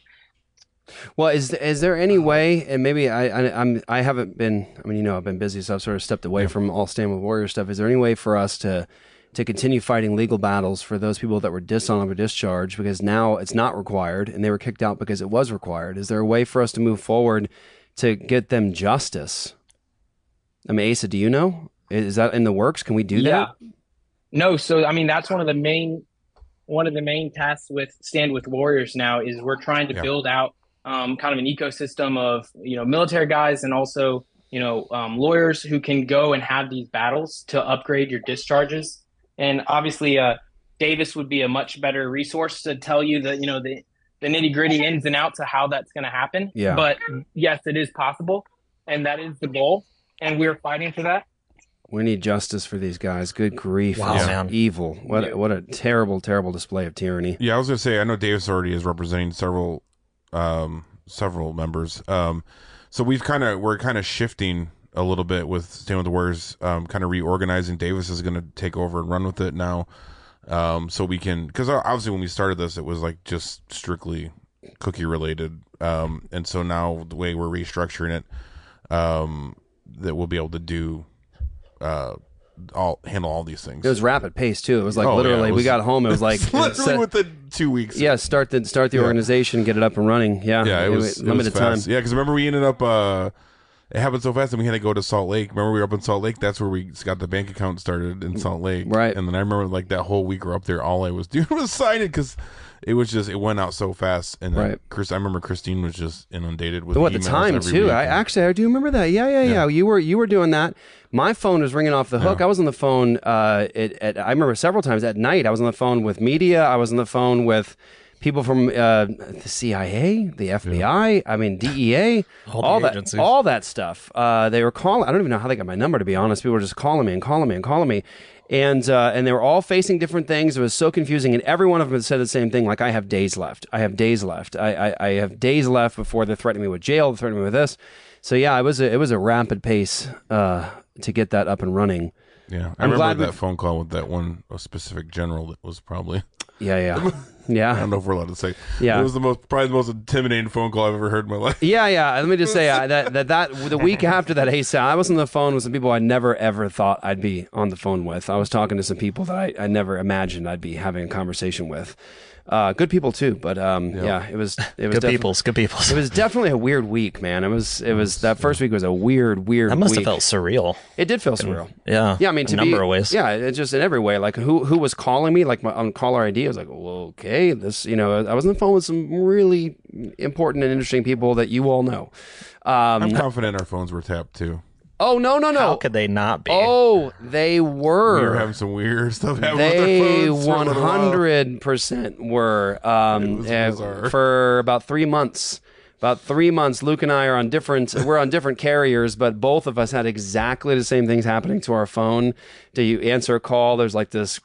Well, is is there any way, and maybe I, I I'm I haven't been. I mean, you know, I've been busy, so I've sort of stepped away from all Stand with Warrior stuff. Is there any way for us to to continue fighting legal battles for those people that were dishonorably discharged because now it's not required and they were kicked out because it was required? Is there a way for us to move forward to get them justice? I mean, Asa, do you know? Is that in the works? Can we do that? No, so I mean that's one of the main one of the main tasks with Stand with Warriors now is we're trying to Yeah. build out um, kind of an ecosystem of you know military guys and also you know um, lawyers who can go and have these battles to upgrade your discharges. And obviously, uh, Davis would be a much better resource to tell you the you know the the nitty gritty ins and outs of how that's going to happen. Yeah. But yes, it is possible, and that is the goal, and we're fighting for that. We need justice for these guys. Good grief. Wow, It's man. Evil. What what a terrible, terrible display of tyranny. Yeah, I was gonna say I know Davis already is representing several um several members. Um so we've kind of we're kind of shifting a little bit with Stand with the Warriors, um kind of reorganizing. Davis is gonna take over and run with it now. Um so we can because obviously when we started this it was like just strictly cookie related. Um and so now the way we're restructuring it, um that we'll be able to do uh all handle all these things. It was rapid pace too. It was like Oh, yeah, literally it we got home. It was like literally set- within two weeks. Yeah, start the start the Yeah. organization, get it up and running. Yeah, Yeah, it was it was limited time. Yeah, because remember we ended up. uh It happened so fast, and we had to go to Salt Lake. Remember we were up in Salt Lake. That's where we got the bank account started in Salt Lake. Right. And then I remember like that whole week we we're up there. All I was doing was signing because it was just it went out so fast. And then Right. Chris, I remember Christine was just inundated with Oh, at the time every too. week. I actually I do remember that. Yeah, yeah, yeah, You were you were doing that. My phone was ringing off the hook. I was on the phone. Uh, at, at, I remember several times at night. I was on the phone with media. I was on the phone with people from uh, the CIA, the FBI. I mean DEA, All the that agencies. all that stuff. Uh, they were calling. I don't even know how they got my number to be honest. People were just calling me and calling me and calling me. And uh, and they were all facing different things. It was so confusing, and every one of them said the same thing. Like, I have days left. I have days left. I, I, I have days left before they're threatening me with jail. They're threatening me with this. So yeah, it was a, it was a rapid pace uh, to get that up and running. Yeah, I I'm remember glad that we've- phone call with that one a specific general that was probably. Yeah, yeah, yeah. I don't know if we're allowed to say. Yeah. it was the most probably the most intimidating phone call I've ever heard in my life. Yeah, yeah. Let me just say uh, that that that the week after that ASAP, I was on the phone with some people I never ever thought I'd be on the phone with. I was talking to some people that I, I never imagined I'd be having a conversation with. Uh, good people too, but um, yeah. it was it was Good defi- peoples, good peoples. It was definitely a weird week, man. It was it was that first week was a weird weird. That must have felt surreal. It did feel surreal. Yeah. Yeah, I mean, to a number be, of ways. Yeah, it's just in every way. Like who who was calling me? Like my, on caller ID, I was like, well, okay, this. You know, I was on the phone with some really important and interesting people that you all know. Um, I'm confident our phones were tapped too. Oh no no no! How could they not be? Oh, they were. We were having some weird stuff happen They with our phones for a one little while. hundred percent were um, was uh, for about three months. About three months, Luke and I are on different. We're on different carriers, but both of us had exactly the same things happening to our phone. Do you answer a call? There's like this,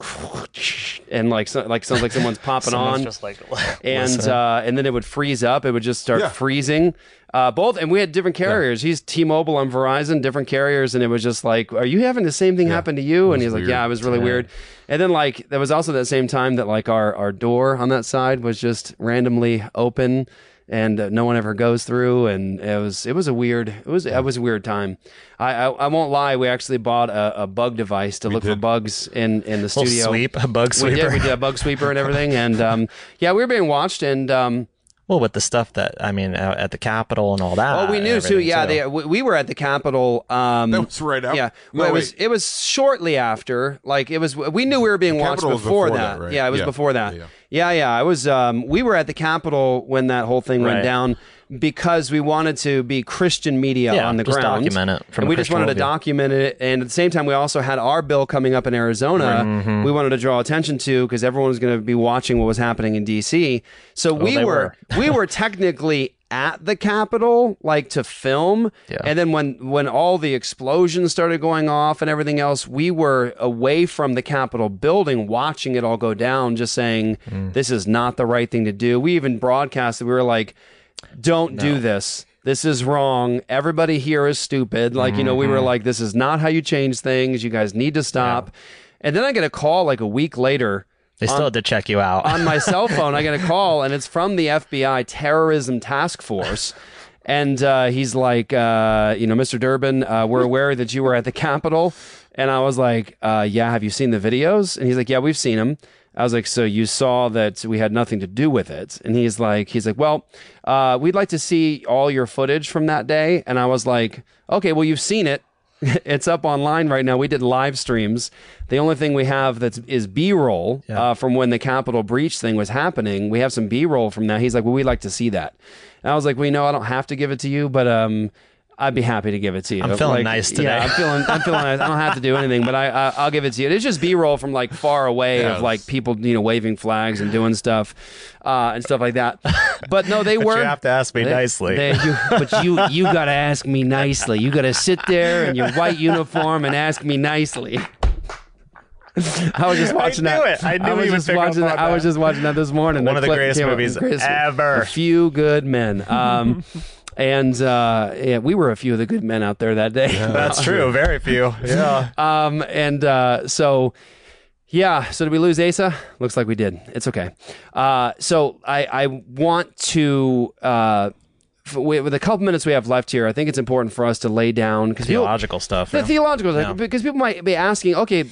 and like so, like sounds like someone's popping Someone's on, just like and uh, and then it would freeze up. It would just start Yeah. freezing. Uh, both, and we had different carriers. He's T-Mobile, I'm Verizon, different carriers, and it was just like, "Are you having the same thing happen to you?" And he's like, "Yeah, it was really Yeah. weird." And then like there was also that same time that like our our door on that side was just randomly open, and uh, no one ever goes through, and it was it was a weird it was it was a weird time. I I, I won't lie, we actually bought a, a bug device to look for bugs in in the studio. sweep, a bug We did, sweeper. we did a bug sweeper and everything, and um, yeah, we were being watched, and um, well, with the stuff that I mean uh, at the Capitol and all that. Oh, we knew too. Yeah, too. they, we, we were at the Capitol. Um, That was right after- Yeah, No, well, it was it was shortly after. Like it was. We knew we were being The watched before, before that. that, right? Yeah, it was Yeah. before that. Yeah, Yeah, yeah. I was. Um, we were at the Capitol when that whole thing went down because we wanted to be Christian media Yeah, on the just ground. document it from and we just wanted to document it, and at the same time, we also had our bill coming up in Arizona. Mhm. We wanted to draw attention to because everyone was going to be watching what was happening in D.C. So we Oh, they were we were technically at the Capitol, like to film. Yeah. And then when when all the explosions started going off and everything else, we were away from the Capitol building, watching it all go down, just saying Mm. this is not the right thing to do. We even broadcasted. We were like, "Don't do this." This is wrong. Everybody here is stupid. Like, you know, we were Mm-hmm. like, this is not how you change things. You guys need to stop. And then I get a call like a week later. They still on- had to check you out on my cell phone. I get a call, and it's from the FBI Terrorism Task Force. And uh, he's like, uh, you know, Mr. Durbin, uh, we're aware that you were at the Capitol. And I was like, uh, yeah, have you seen the videos? And he's like, yeah, we've seen them. I was like, so you saw that we had nothing to do with it? And he's like, he's like, well, uh, we'd like to see all your footage from that day. And I was like, okay, well, you've seen it. it's up online right now. We did live streams. The only thing we have that's is B roll uh, from when the Capitol breach thing was happening. We have some B roll from that. He's like, well, we'd like to see that. And I was like, well, you know, I don't have to give it to you, but um, I'd be happy to give it to you. I'm feeling Like, nice today. Yeah, I'm feeling. I'm feeling nice. I don't have to do anything, but I, I I'll give it to you. It's just B roll from like far away Yes. of like people, you know, waving flags and doing stuff, uh, and stuff like that. But no, they But were. you have to ask me They- nicely. they- you- but you you got to ask me nicely. You got to sit there in your white uniform and ask me nicely. I was just watching I knew that. it. I knew was he would just watching on that. I was just watching that this morning. One of the greatest movies ever. A few good men. Um, and uh, yeah, we were a few of the good men out there that day. That's true. Very few. Yeah. Um, and uh, so, yeah. So did we lose Asa? Looks like we did. It's okay. Uh, so I, I want to. Uh, with with a couple minutes we have left here, I think it's important for us to lay down because Theological stuff. the yeah. theological Yeah. because people might be asking, okay, uh,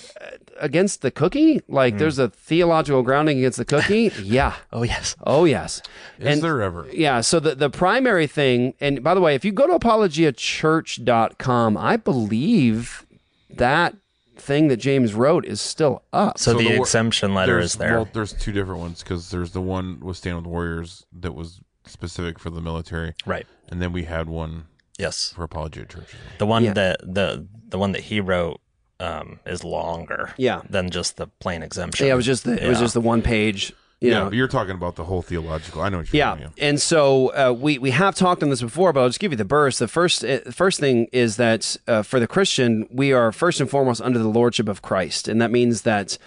against the cookie, Hmm. like there's a theological grounding against the cookie. yeah. Oh yes. Oh yes. Is there ever? Yeah. So the, the primary thing, and by the way, if you go to apologiachurch.com, I believe that thing that James wrote is still up. So, the, wor- exemption letter there's- is there. Well, there's two different ones because there's the one with Stand with Warriors that was specific for the military, Right. And then we had one, yes, for Apologia Church. The one Yeah. that the the one that he wrote um, is longer. Yeah. Than just the plain exemption. Yeah, it was just the, it was Yeah. just the one page. You yeah, know, but you're talking about the whole theological. I know what you're Yeah, saying. and so uh, we we have talked on this before, but I'll just give you the burst. The first uh, first thing is that uh, for the Christian, we are first and foremost under the lordship of Christ, and that means that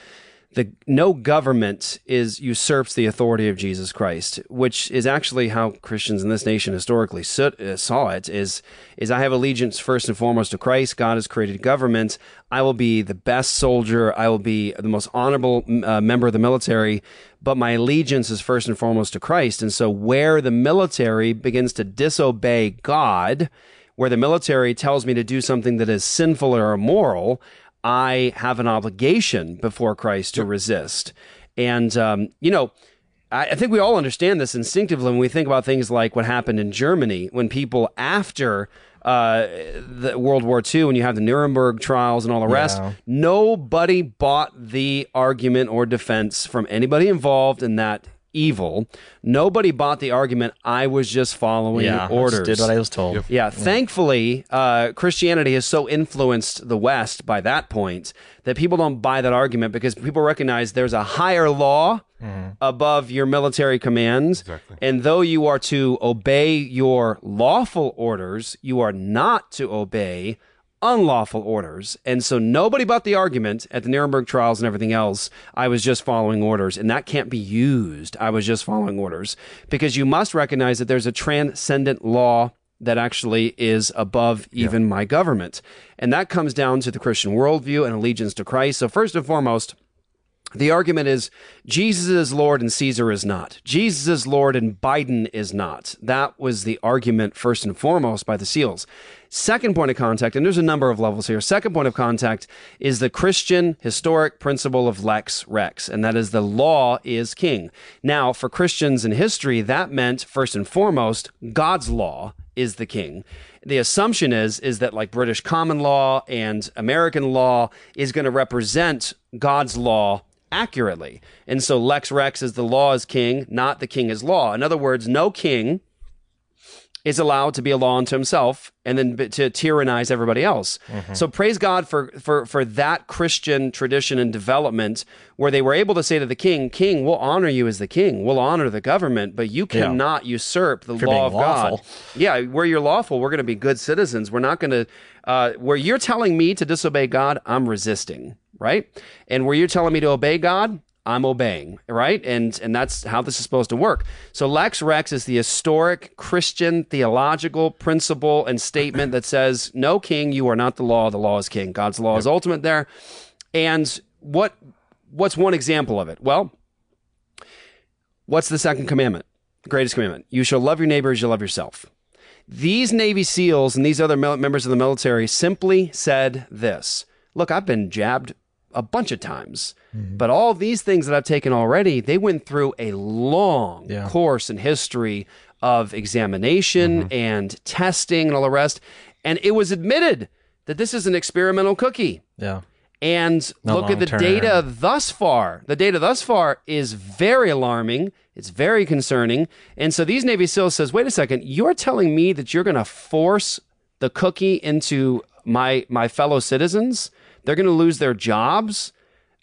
the no government is usurps the authority of Jesus Christ, which is actually how Christians in this nation historically uh, saw it. Is is I have allegiance first and foremost to Christ. God has created government. I will be the best soldier. I will be the most honorable uh, member of the military. But my allegiance is first and foremost to Christ. And so, where the military begins to disobey God, where the military tells me to do something that is sinful or immoral, I have an obligation before Christ to resist. And, um, you know, I, I think we all understand this instinctively when we think about things like what happened in Germany when people after uh, the World War II, when you have the Nuremberg trials and all the rest, Yeah. nobody bought the argument or defense from anybody involved in that evil. Nobody bought the argument. I was just following Yeah, I just orders. did what I was told. Yep. Yeah. Thankfully, uh, Christianity has so influenced the West by that point that people don't buy that argument because people recognize there's a higher law above your military commands. And though you are to obey your lawful orders, you are not to obey unlawful orders. And so nobody bought the argument at the Nuremberg trials and everything else. I was just following orders. And that can't be used. I was just following orders because you must recognize that there's a transcendent law that actually is above even my government. And that comes down to the Christian worldview and allegiance to Christ. So first and foremost, the argument is Jesus is Lord and Caesar is not. Jesus is Lord and Biden is not. That was the argument first and foremost by the SEALs. Second point of contact, and there's a number of levels here. Second point of contact is the Christian historic principle of lex rex, and that is the law is king. Now, for Christians in history, that meant first and foremost God's law is the king. The assumption is is that like British common law and American law is going to represent God's law accurately. And so lex rex is the law is king, not the king is law. In other words, no king is allowed to be a law unto himself and then to tyrannize everybody else. So praise God for, for, for that Christian tradition and development where they were able to say to the king, King, we'll honor you as the king. We'll honor the government, but you Yeah. cannot usurp the law of lawful. God. Yeah, where you're lawful, we're going to be good citizens. We're not going to, uh, where you're telling me to disobey God, I'm resisting, right? And where you're telling me to obey God, I'm obeying, right? And and that's how this is supposed to work. So Lex Rex is the historic Christian theological principle and statement that says, "No king, you are not the law. The law is king. God's law is ultimate." There, and what what's one example of it? Well, what's the second commandment? The greatest commandment: You shall love your neighbor as you love yourself. These Navy SEALs and these other members of the military simply said this Look, I've been jabbed a bunch of times, but all these things that I've taken already, they went through a long course in history of examination and testing and all the rest. And it was admitted that this is an experimental cookie. Yeah. And look at the long-term. data thus far. The data thus far is very alarming. It's very concerning. And so these Navy SEALs says, wait a second, you're telling me that you're going to force the cookie into my my fellow citizens? They're going to lose their jobs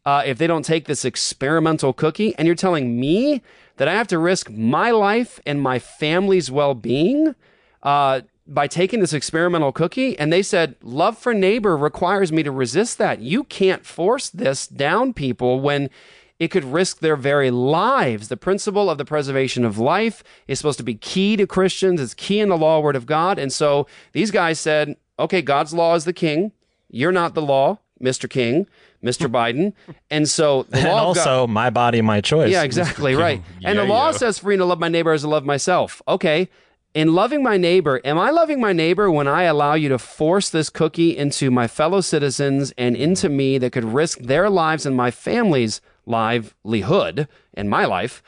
uh, if they don't take this experimental cookie. And you're telling me that I have to risk my life and my family's well being uh, by taking this experimental cookie. And they said, love for neighbor requires me to resist that. You can't force this down people when it could risk their very lives. The principle of the preservation of life is supposed to be key to Christians, it's key in the law word of God. And so these guys said, okay, God's law is the king. You're not the law, Mr. King, Mr. Biden. And so the and law God- also, my body, my choice. yeah, exactly right. and the law yeah. says for me to love my neighbor as I love myself. Okay. In loving my neighbor, am I loving my neighbor when I allow you to force this cookie into my fellow citizens and into me that could risk their lives and my family's livelihood and my life?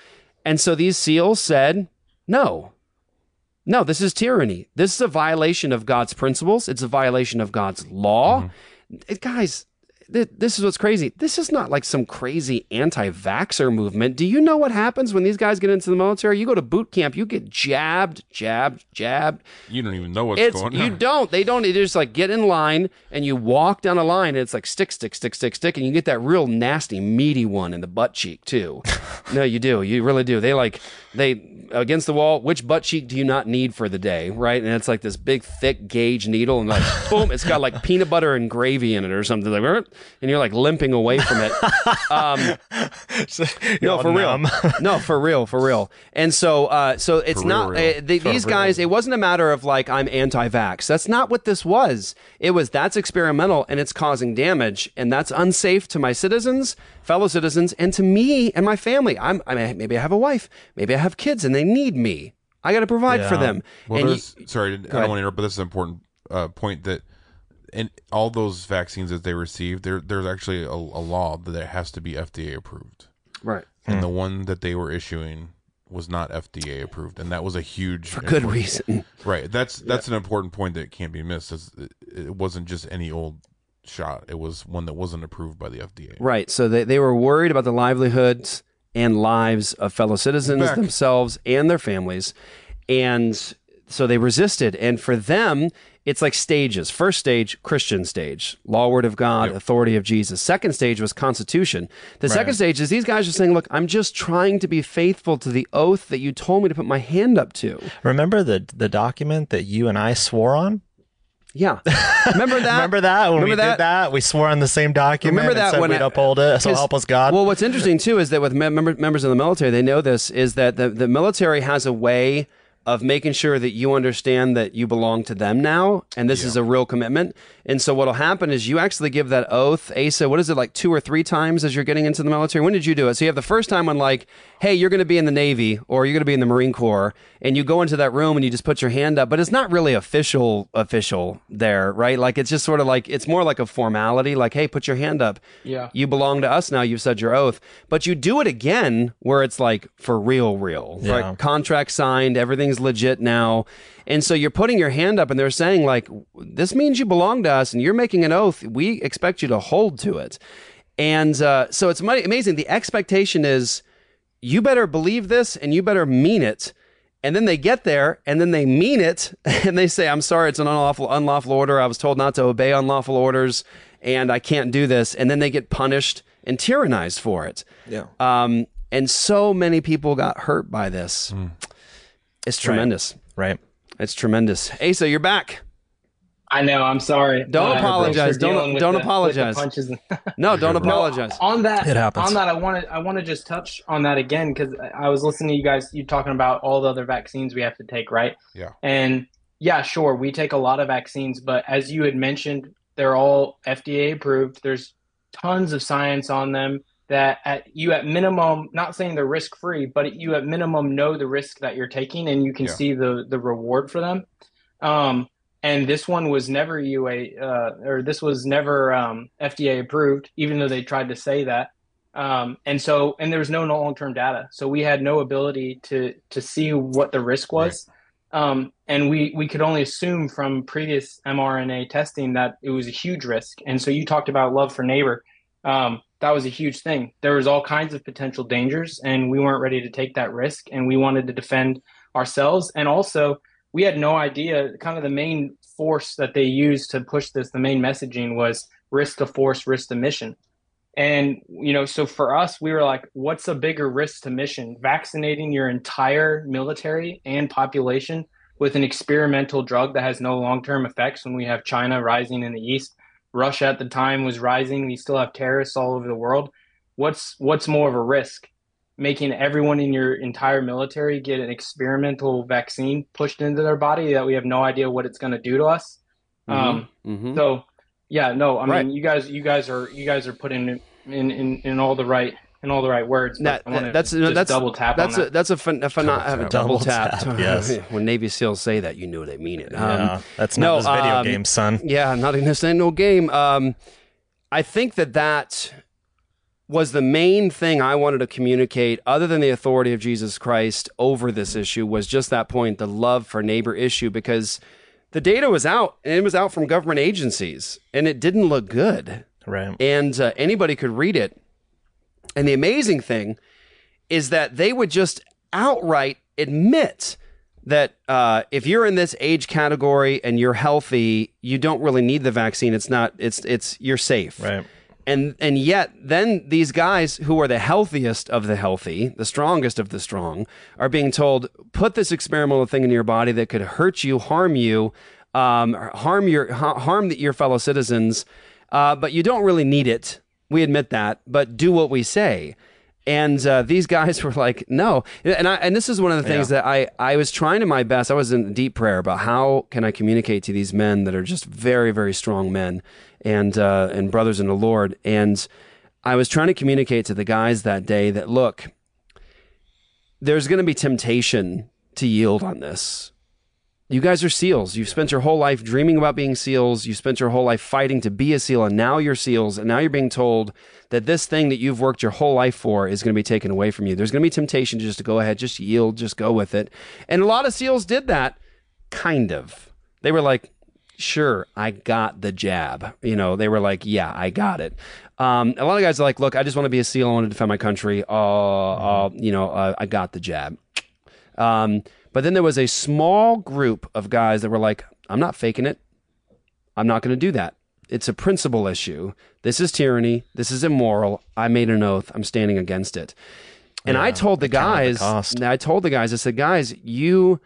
And so these SEALs said, no. No, this is tyranny. This is a violation of God's principles. It's a violation of God's law. It- guys, th- this is what's crazy. This is not like some crazy anti vaxxer movement. Do you know what happens when these guys get into the military? You go to boot camp, you get jabbed, jabbed, jabbed. You don't even know what's It's going on. you don't. They don't. They just like get in line and you walk down a line and it's like stick, stick, stick, stick, stick, and you get that real nasty, meaty one in the butt cheek too. no, you do. You really do. They like they against the wall. Which butt cheek do you not need for the day, right? And it's like this big, thick gauge needle, and like boom, it's got like peanut butter and gravy in it or something like, and you're like limping away from it. Um, no, for all real. no, for real, for real. And so, uh, so it's For not real. uh, they, these real. guys. It wasn't a matter of like I'm anti-vax. That's not what this was. It was that's experimental and it's causing damage, and that's unsafe to my citizens, fellow citizens, and to me and my family. I'm I mean, maybe I have a wife, maybe I have kids, and they need me. I got to provide for them. Well, and you- sorry, I don't ahead. want to interrupt, but this is an important uh, point that in all those vaccines that they receive, there there's actually a, a law that it has to be FDA approved. Right. And Hmm. the one that they were issuing was not FDA approved, and that was a huge For good reason. Right. That's that's an important point that can't be missed. Is it, it wasn't just any old shot; it was one that wasn't approved by the FDA. Right. So they, they were worried about the livelihoods and lives of fellow citizens Back. themselves and their families. And so they resisted. And for them, it's like stages. First stage, Christian stage, law, word of God, authority of Jesus. Second stage was Constitution. The Right. second stage is these guys are saying, look, I'm just trying to be faithful to the oath that you told me to put my hand up to. Remember the the document that you and I swore on? Yeah. Remember that? Remember that when we Remember did that? We swore on the same document. Remember and that said when we'd I- uphold it. So help us God. Well, what's interesting too is that with mem- members of the military, they know this is that the, the military has a way of making sure that you understand that you belong to them now, and this is a real commitment. And so what'll happen is you actually give that oath, Asa. What is it like two or three times as you're getting into the military? When did you do it? So you have the first time when like, hey, you're going to be in the Navy or you're going to be in the Marine Corps, and you go into that room and you just put your hand up, but it's not really official official there, right? Like it's just sort of like it's more like a formality, like hey, put your hand up. Yeah. You belong to us now. You've said your oath, but you do it again where it's like for real, real. Yeah. Right? Contract signed, everything's legit now. And so you're putting your hand up and they're saying, like, this means you belong to us and you're making an oath. We expect you to hold to it. And uh, so it's amazing. The expectation is you better believe this and you better mean it. And then they get there and then they mean it and they say, I'm sorry, it's an unlawful, unlawful order. I was told not to obey unlawful orders and I can't do this. And then they get punished and tyrannized for it. Yeah. Um, and so many people got hurt by this. It's tremendous. Right. It's tremendous. Asa, you're back. I know. I'm sorry. Don't Uh, apologize. Don't- don't the- with the apologize. punches No, don't No, apologize. on that, It happens. On that, I want to I want to just touch on that again because I was listening to you guys. You talking about all the other vaccines we have to take, right? Yeah. And yeah, sure, we take a lot of vaccines, but as you had mentioned, they're all FDA approved. There's tons of science on them that at you at minimum, not saying they're risk free, but you at minimum know the risk that you're taking and you can Yeah. see the the reward for them. Um, and this one was never EUA uh, or this was never um, FDA approved, even though they tried to say that. Um, and so, and there was no long term data, so we had no ability to to see what the risk was. Um, and we, we could only assume from previous mRNA testing that it was a huge risk. And so you talked about love for neighbor. Um, that was a huge thing. There was all kinds of potential dangers, and we weren't ready to take that risk. And we wanted to defend ourselves. And also, we had no idea. Kind of the main force that they used to push this, the main messaging was risk to force, risk to mission. And, you know, so for us, we were like, what's a bigger risk to mission? Vaccinating your entire military and population with an experimental drug that has no long term effects when we have China rising in the east. Russia at the time was rising. We still have terrorists all over the world. What's what's more of a risk? Making everyone in your entire military get an experimental vaccine pushed into their body that we have no idea what it's going to do to us. Um, Mhm. so yeah, no, I Right. mean, you guys, you guys are, you guys are putting in, in, in, in all the right, in all the right words. but That, that's just that's double tap That's on a that. that's a, phen- a phen- Double a tap. double Double tap. tap, yes. when Navy SEALs say that, you know they mean it. Yeah, that's not this video game, son. Yeah, not in this ain't no game. Um, I think that that was the main thing I wanted to communicate, other than the authority of Jesus Christ over this issue, was just that point, the love for neighbor issue, because the data was out, and it was out from government agencies, and it didn't look good. Right. And uh, anybody could read it. And the amazing thing is that they would just outright admit that uh, if you're in this age category and you're healthy, you don't really need the vaccine. It's not. It's it's you're safe. Right. And and yet then these guys who are the healthiest of the healthy, the strongest of the strong, are being told put this experimental thing in your body that could hurt you, harm you, um, harm your ha- harm your fellow citizens, uh, but you don't really need it. We admit that, but do what we say. And uh, these guys were like, no. And I, and this is one of the things Yeah. that I, I was trying to my best. I was in deep prayer about how can I communicate to these men that are just very, very strong men and, uh, and brothers in the Lord. And I was trying to communicate to the guys that day that, look, there's going to be temptation to yield on this. You guys are SEALs. You've spent your whole life dreaming about being SEALs. You spent your whole life fighting to be a SEAL, and now you're SEALs, and now you're being told that this thing that you've worked your whole life for is going to be taken away from you. There's going to be temptation just to go ahead, just yield, just go with it. And a lot of SEALs did that, kind of. They were like, sure, I got the jab. You know, they were like, yeah, I got it. Um, a lot of guys are like, look, I just want to be a SEAL. I want to defend my country. Uh, uh, you know, uh, I got the jab. Um, but then there was a small group of guys that were like, I'm not faking it. I'm not going to do that. It's a principle issue. This is tyranny. This is immoral. I made an oath. I'm standing against it. And I told the guys, I told the guys, I said, guys, you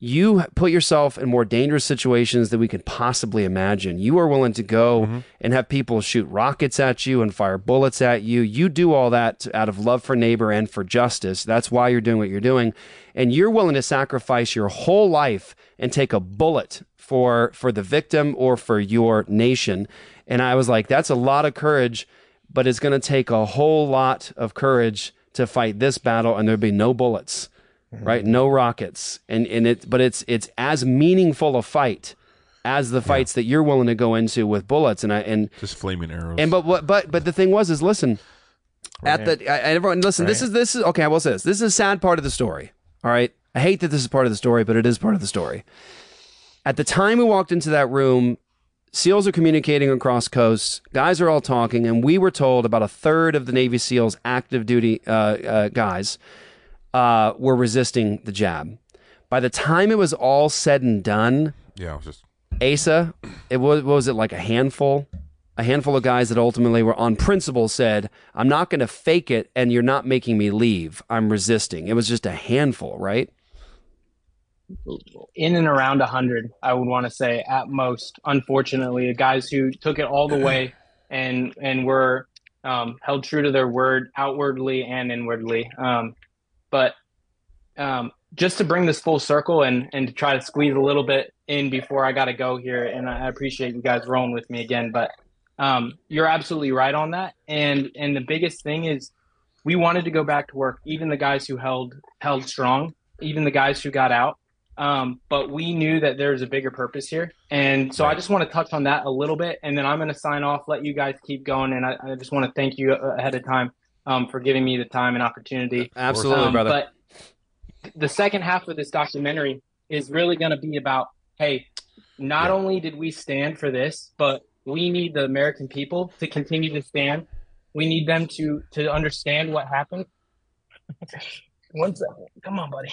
you put yourself in more dangerous situations than we can possibly imagine. You are willing to go mm-hmm. and have people shoot rockets at you and fire bullets at you. You do all that out of love for neighbor and for justice. That's why you're doing what you're doing. And you're willing to sacrifice your whole life and take a bullet for for the victim or for your nation. And I was like, that's a lot of courage, but it's going to take a whole lot of courage to fight this battle and there'll be no bullets right? No rockets, and and it, but it's it's as meaningful a fight as the fights that you're willing to go into with bullets, and I and just flaming arrows. and but what but but the thing was is listen, at the I, everyone listen. This is this is okay. I will say this. This is a sad part of the story. All right, I hate that this is part of the story, but it is part of the story. At the time we walked into that room, SEALs are communicating across coasts. Guys are all talking, and we were told about a third of the Navy SEALs, active duty uh, uh, guys, uh, were resisting the jab. By the time it was all said and done, Yeah, it was just Asa, it was what was it like a handful, a handful of guys that ultimately were on principle said, "I'm not going to fake it, and you're not making me leave. I'm resisting." It was just a handful, right? in and around a 100 i would want to say at most unfortunately the guys who took it all the way and and were um, held true to their word outwardly and inwardly um, but um, just to bring this full circle and and to try to squeeze a little bit in before i got to go here and i appreciate you guys rolling with me again but um, you're absolutely right on that and and the biggest thing is we wanted to go back to work even the guys who held held strong even the guys who got out um, but we knew that there was a bigger purpose here. And so I just want to touch on that a little bit, and then I'm going to sign off, let you guys keep going. And I, I just want to thank you ahead of time um, for giving me the time and opportunity. Absolutely, Um, brother. But the second half of this documentary is really going to be about hey, not only did we stand for this, but we need the American people to continue to stand. We need them to to understand what happened. One second. Come on, buddy.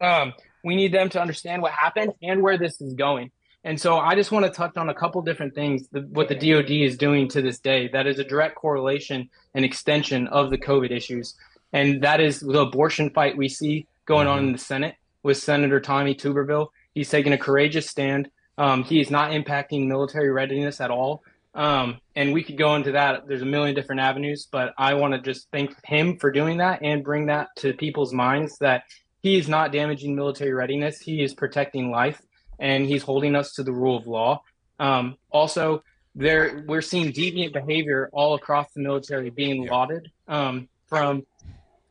Um, we need them to understand what happened and where this is going. And so I just want to touch on a couple different things what the DoD is doing to this day that is a direct correlation and extension of the COVID issues. And that is the abortion fight we see going on in the Senate with Senator Tommy Tuberville. He's taking a courageous stand. Um, he is not impacting military readiness at all. Um, and we could go into that. There's a million different avenues, but I want to just thank him for doing that and bring that to people's minds that he is not damaging military readiness. He is protecting life and he's holding us to the rule of law. Um, also, there we're seeing deviant behavior all across the military being lauded um, from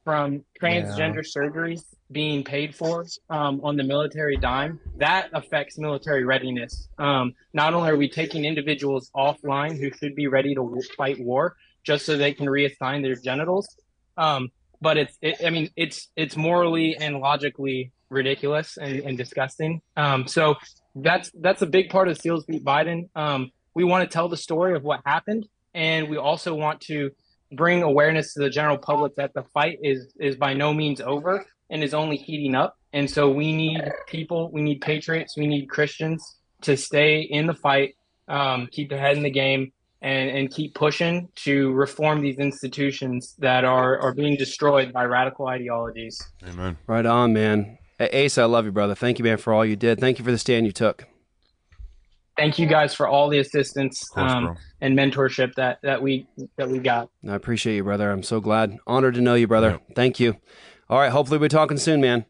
from transgender surgeries being paid for um, on the military dime. That affects military readiness. Um, not only are we taking individuals offline who should be ready to w- fight war just so they can reassign their genitals, um, but it's it, I mean it's it's morally and logically ridiculous and, and disgusting. Um, so that's that's a big part of Seals Beat Biden. Um, we want to tell the story of what happened, and we also want to bring awareness to the general public that the fight is is by no means over and is only heating up. And so we need people, we need patriots, we need Christians to stay in the fight, um, keep their head in the game, and, and keep pushing to reform these institutions that are, are being destroyed by radical ideologies. Amen. Right on, man. Hey, Asa, I love you, brother. Thank you, man, for all you did. Thank you for the stand you took. Thank you guys for all the assistance course, um, and mentorship that, that we that we got. I appreciate you, brother. I'm so glad. Honored to know you, brother. Thank you. All right. Hopefully, we're talking soon, man.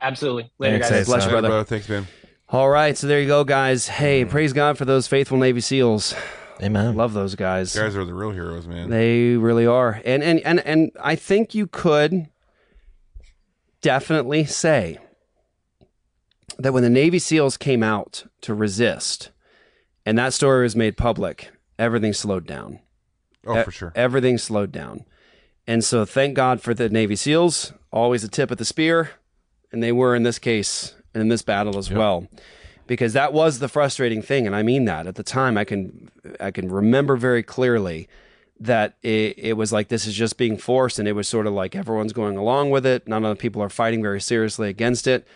Absolutely. Later, guys. Bless you, brother. Thanks, man. All right. So there you go, guys. Hey, praise God for those faithful Navy SEAls. Amen. Love those guys. Guys are the real heroes, man. They really are. And and and and I think you could definitely say that when the Navy SEALs came out to resist and that story was made public, everything slowed down. Oh, E- for sure. Everything slowed down. And so thank God for the Navy SEAls, always a tip of the spear, and they were in this case and in this battle as well. because that was the frustrating thing, and I mean that. At the time, I can I can remember very clearly that it, it was like this is just being forced, and it was sort of like everyone's going along with it. None of the people are fighting very seriously against it.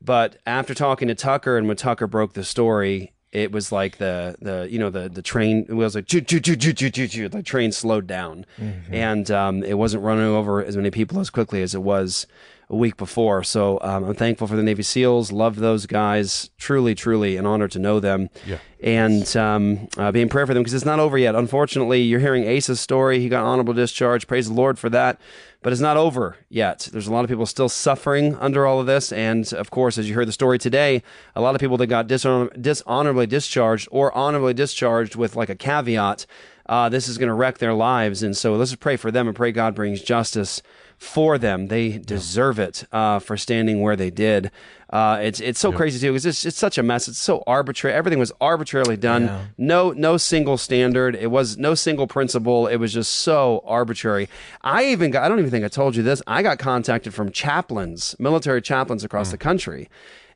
But after talking to Tucker, and when Tucker broke the story, it was like the the you know the the train it was like choo choo choo choo choo choo choo. The train slowed down, Mhm. and um, it wasn't running over as many people as quickly as it was a week before. So um, I'm thankful for the Navy SEALs. Love those guys. Truly, truly an honor to know them. Yeah. And um, uh, be in prayer for them because it's not over yet. Unfortunately, you're hearing Ace's story. He got honorable discharge. Praise the Lord for that. But it's not over yet. There's a lot of people still suffering under all of this. And of course, as you heard the story today, a lot of people that got dishonor- dishonorably discharged or honorably discharged with like a caveat, uh, this is going to wreck their lives. And so let's pray for them and pray God brings justice for them. They deserve it uh, for standing where they did. Uh, it's it's so crazy too because it's it's such a mess. It's so arbitrary. Everything was arbitrarily done. Yeah. No no single standard. It was no single principle. It was just so arbitrary. I even got. I don't even think I told you this. I got contacted from chaplains, military chaplains across the country,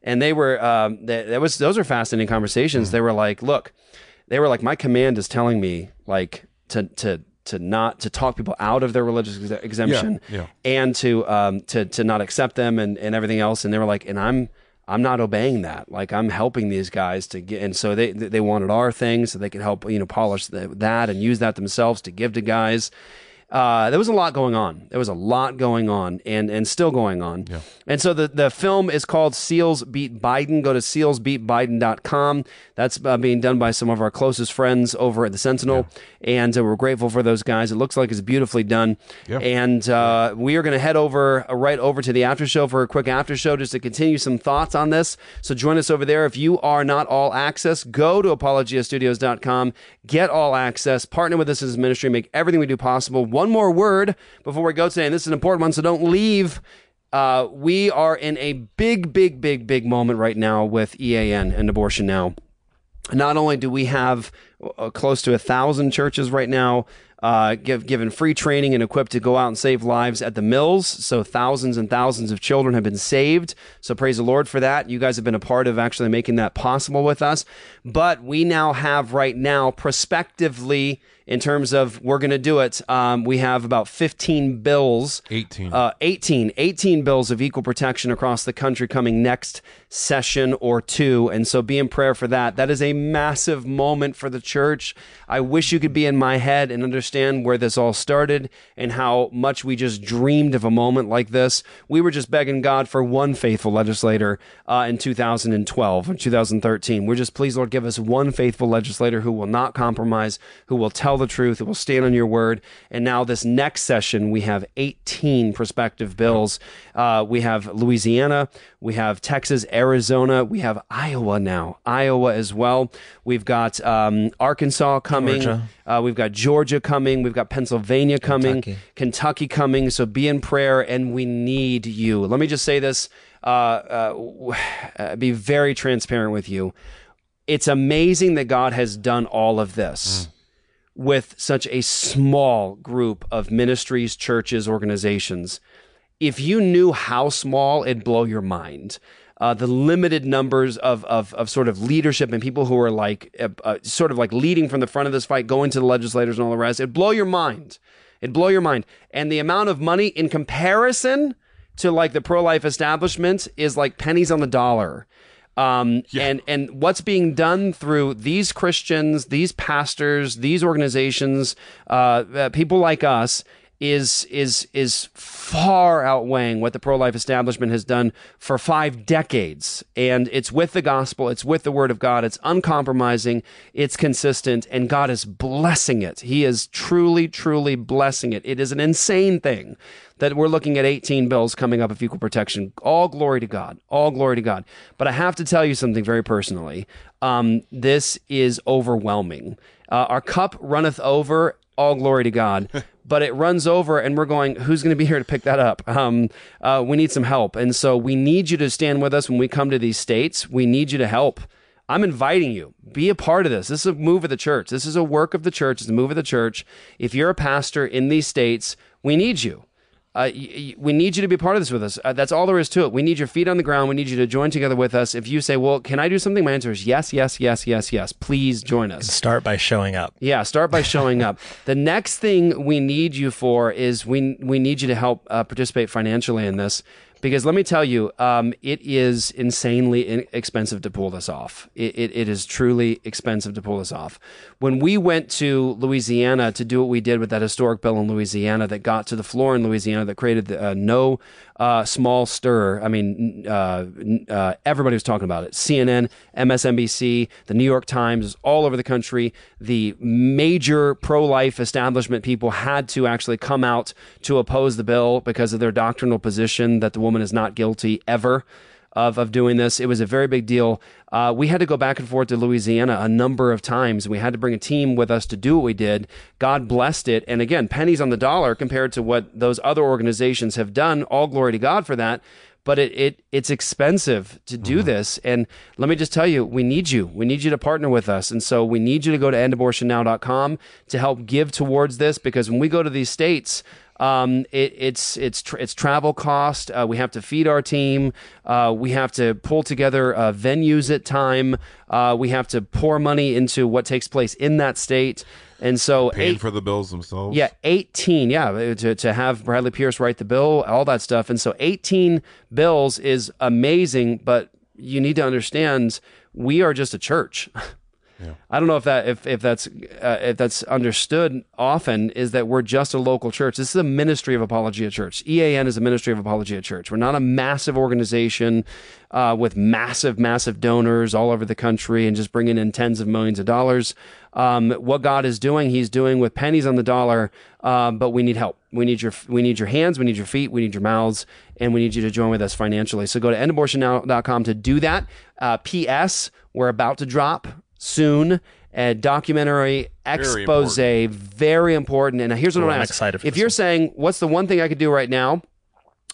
and they were. Um, that, that was those are fascinating conversations. They were like, look, they were like, my command is telling me like to to to not to talk people out of their religious ex- exemption yeah. and to um to to not accept them and and everything else. And they were like and I'm I'm not obeying that. Like I'm helping these guys to get and so they they wanted our thing so they could help you know polish the, that and use that themselves to give to guys uh, there was a lot going on. There was a lot going on, and and still going on. Yeah. And so the the film is called Seals Beat Biden. Go to sealsbeatbiden.com. That's uh, being done by some of our closest friends over at the Sentinel, and uh, we're grateful for those guys. It looks like it's beautifully done. Yeah. And uh, we are going to head over uh, right over to the after show for a quick after show just to continue some thoughts on this. So join us over there. If you are not all access, go to apologiastudios.com, get all access, partner with us as a ministry, make everything we do possible. One more word before we go today, and this is an important one, so don't leave. Uh, we are in a big, big, big, big moment right now with EAN and Abortion Now not only do we have uh, close to a thousand churches right now uh, give, given free training and equipped to go out and save lives at the mills. So thousands and thousands of children have been saved. So praise the Lord for that. You guys have been a part of actually making that possible with us. But we now have right now prospectively in terms of we're going to do it. Um, we have about 15 bills. 18. Uh, 18. 18 bills of equal protection across the country coming next session or two. And so be in prayer for that. That is a massive moment for the church. I wish you could be in my head and understand where this all started and how much we just dreamed of a moment like this. We were just begging God for one faithful legislator uh, in 2012 or 2013. We're just, please, Lord, give us one faithful legislator who will not compromise, who will tell the truth, who will stand on your word. And now, this next session, we have 18 prospective bills. Uh, we have Louisiana, we have Texas, Arizona, we have Iowa now, Iowa as well. We've got um, Arkansas coming. Uh, we've got Georgia coming. We've got Pennsylvania coming. Kentucky. Kentucky coming. So be in prayer, and we need you. Let me just say this. Uh, uh, be very transparent with you. It's amazing that God has done all of this with such a small group of ministries, churches, organizations. If you knew how small, it'd blow your mind. Uh, the limited numbers of, of, of sort of leadership and people who are like uh, uh, sort of like leading from the front of this fight, going to the legislators and all the rest, it'd blow your mind. It'd blow your mind. And the amount of money in comparison to like the pro life establishment is like pennies on the dollar. Um, and, and what's being done through these Christians, these pastors, these organizations, uh, uh, people like us is, is, is far outweighing what the pro life establishment has done for five decades. And it's with the gospel. It's with the word of God. It's uncompromising. It's consistent and God is blessing it. He is truly, truly blessing it. It is an insane thing that we're looking at 18 bills coming up of equal protection. All glory to God. All glory to God. But I have to tell you something very personally. Um, this is overwhelming. Uh, our cup runneth over. All glory to God. but it runs over, and we're going, who's going to be here to pick that up? Um, uh, we need some help. And so we need you to stand with us when we come to these states. We need you to help. I'm inviting you. Be a part of this. This is a move of the church. This is a work of the church. It's a move of the church. If you're a pastor in these states, we need you. Uh, y- y- we need you to be part of this with us. Uh, that's all there is to it. We need your feet on the ground. We need you to join together with us. If you say, "Well, can I do something?" My answer is yes, yes, yes, yes, yes. Please join us. Start by showing up. Yeah, start by showing up. The next thing we need you for is we we need you to help uh, participate financially in this because let me tell you, um, it is insanely expensive to pull this off. It, it, it is truly expensive to pull this off. When we went to Louisiana to do what we did with that historic bill in Louisiana that got to the floor in Louisiana that created the, uh, no uh, small stir. I mean, uh, uh, everybody was talking about it. CNN, MSNBC, the New York Times, all over the country. The major pro life establishment people had to actually come out to oppose the bill because of their doctrinal position that the woman is not guilty ever of, of doing this. It was a very big deal. Uh, we had to go back and forth to Louisiana a number of times. We had to bring a team with us to do what we did. God blessed it. And again, pennies on the dollar compared to what those other organizations have done. All glory to God for that. But it, it it's expensive to do this. And let me just tell you, we need you. We need you to partner with us. And so we need you to go to endabortionnow.com to help give towards this because when we go to these states, um, it, it's it's tr- it's travel cost. Uh, we have to feed our team. Uh, we have to pull together uh, venues at time. Uh, we have to pour money into what takes place in that state. And so, Paying eight- for the bills themselves. yeah, 18. Yeah, to, to have Bradley Pierce write the bill, all that stuff. And so 18 bills is amazing, but you need to understand we are just a church. I don't know if that if if that's uh, if that's understood often is that we're just a local church. This is a ministry of Apologia Church. EAN is a ministry of Apologia Church. We're not a massive organization uh, with massive massive donors all over the country and just bringing in tens of millions of dollars. Um, what God is doing, He's doing with pennies on the dollar. Um, but we need help. We need your we need your hands. We need your feet. We need your mouths, and we need you to join with us financially. So go to endabortionnow.com to do that. Uh, P.S. We're about to drop soon a documentary expose very important. And here's what Ooh, i'm I'm excited for if you're saying what's the one thing i could do right now?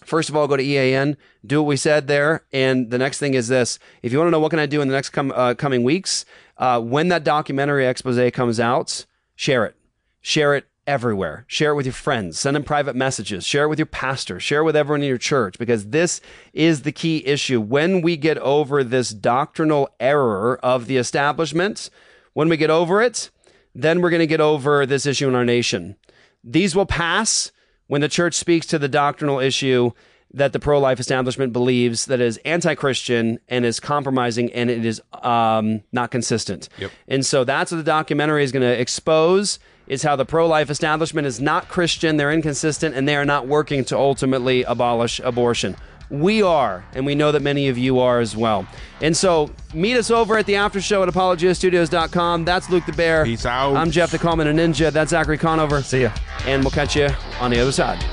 First of all go to ean do what we said there. And the next thing is this. If you want to know what can i do in the next com- uh, coming weeks uh, when that documentary expose comes out share it. Share it everywhere. Share it with your friends. Send them private messages. Share it with your pastor. Share it with everyone in your church because this is the key issue. When we get over this doctrinal error of the establishment, when we get over it, then we're going to get over this issue in our nation. These will pass when the church speaks to the doctrinal issue that the pro life establishment believes that is anti Christian and is compromising and it is um, not consistent. Yep. And so that's what the documentary is going to expose is how the pro-life establishment is not Christian, they're inconsistent, and they are not working to ultimately abolish abortion. We are, and we know that many of you are as well. And so meet us over at the after show at apologiastudios.com. That's Luke the Bear. Peace out. I'm Jeff the Common Ninja. That's Zachary Conover. See ya. And we'll catch you on the other side.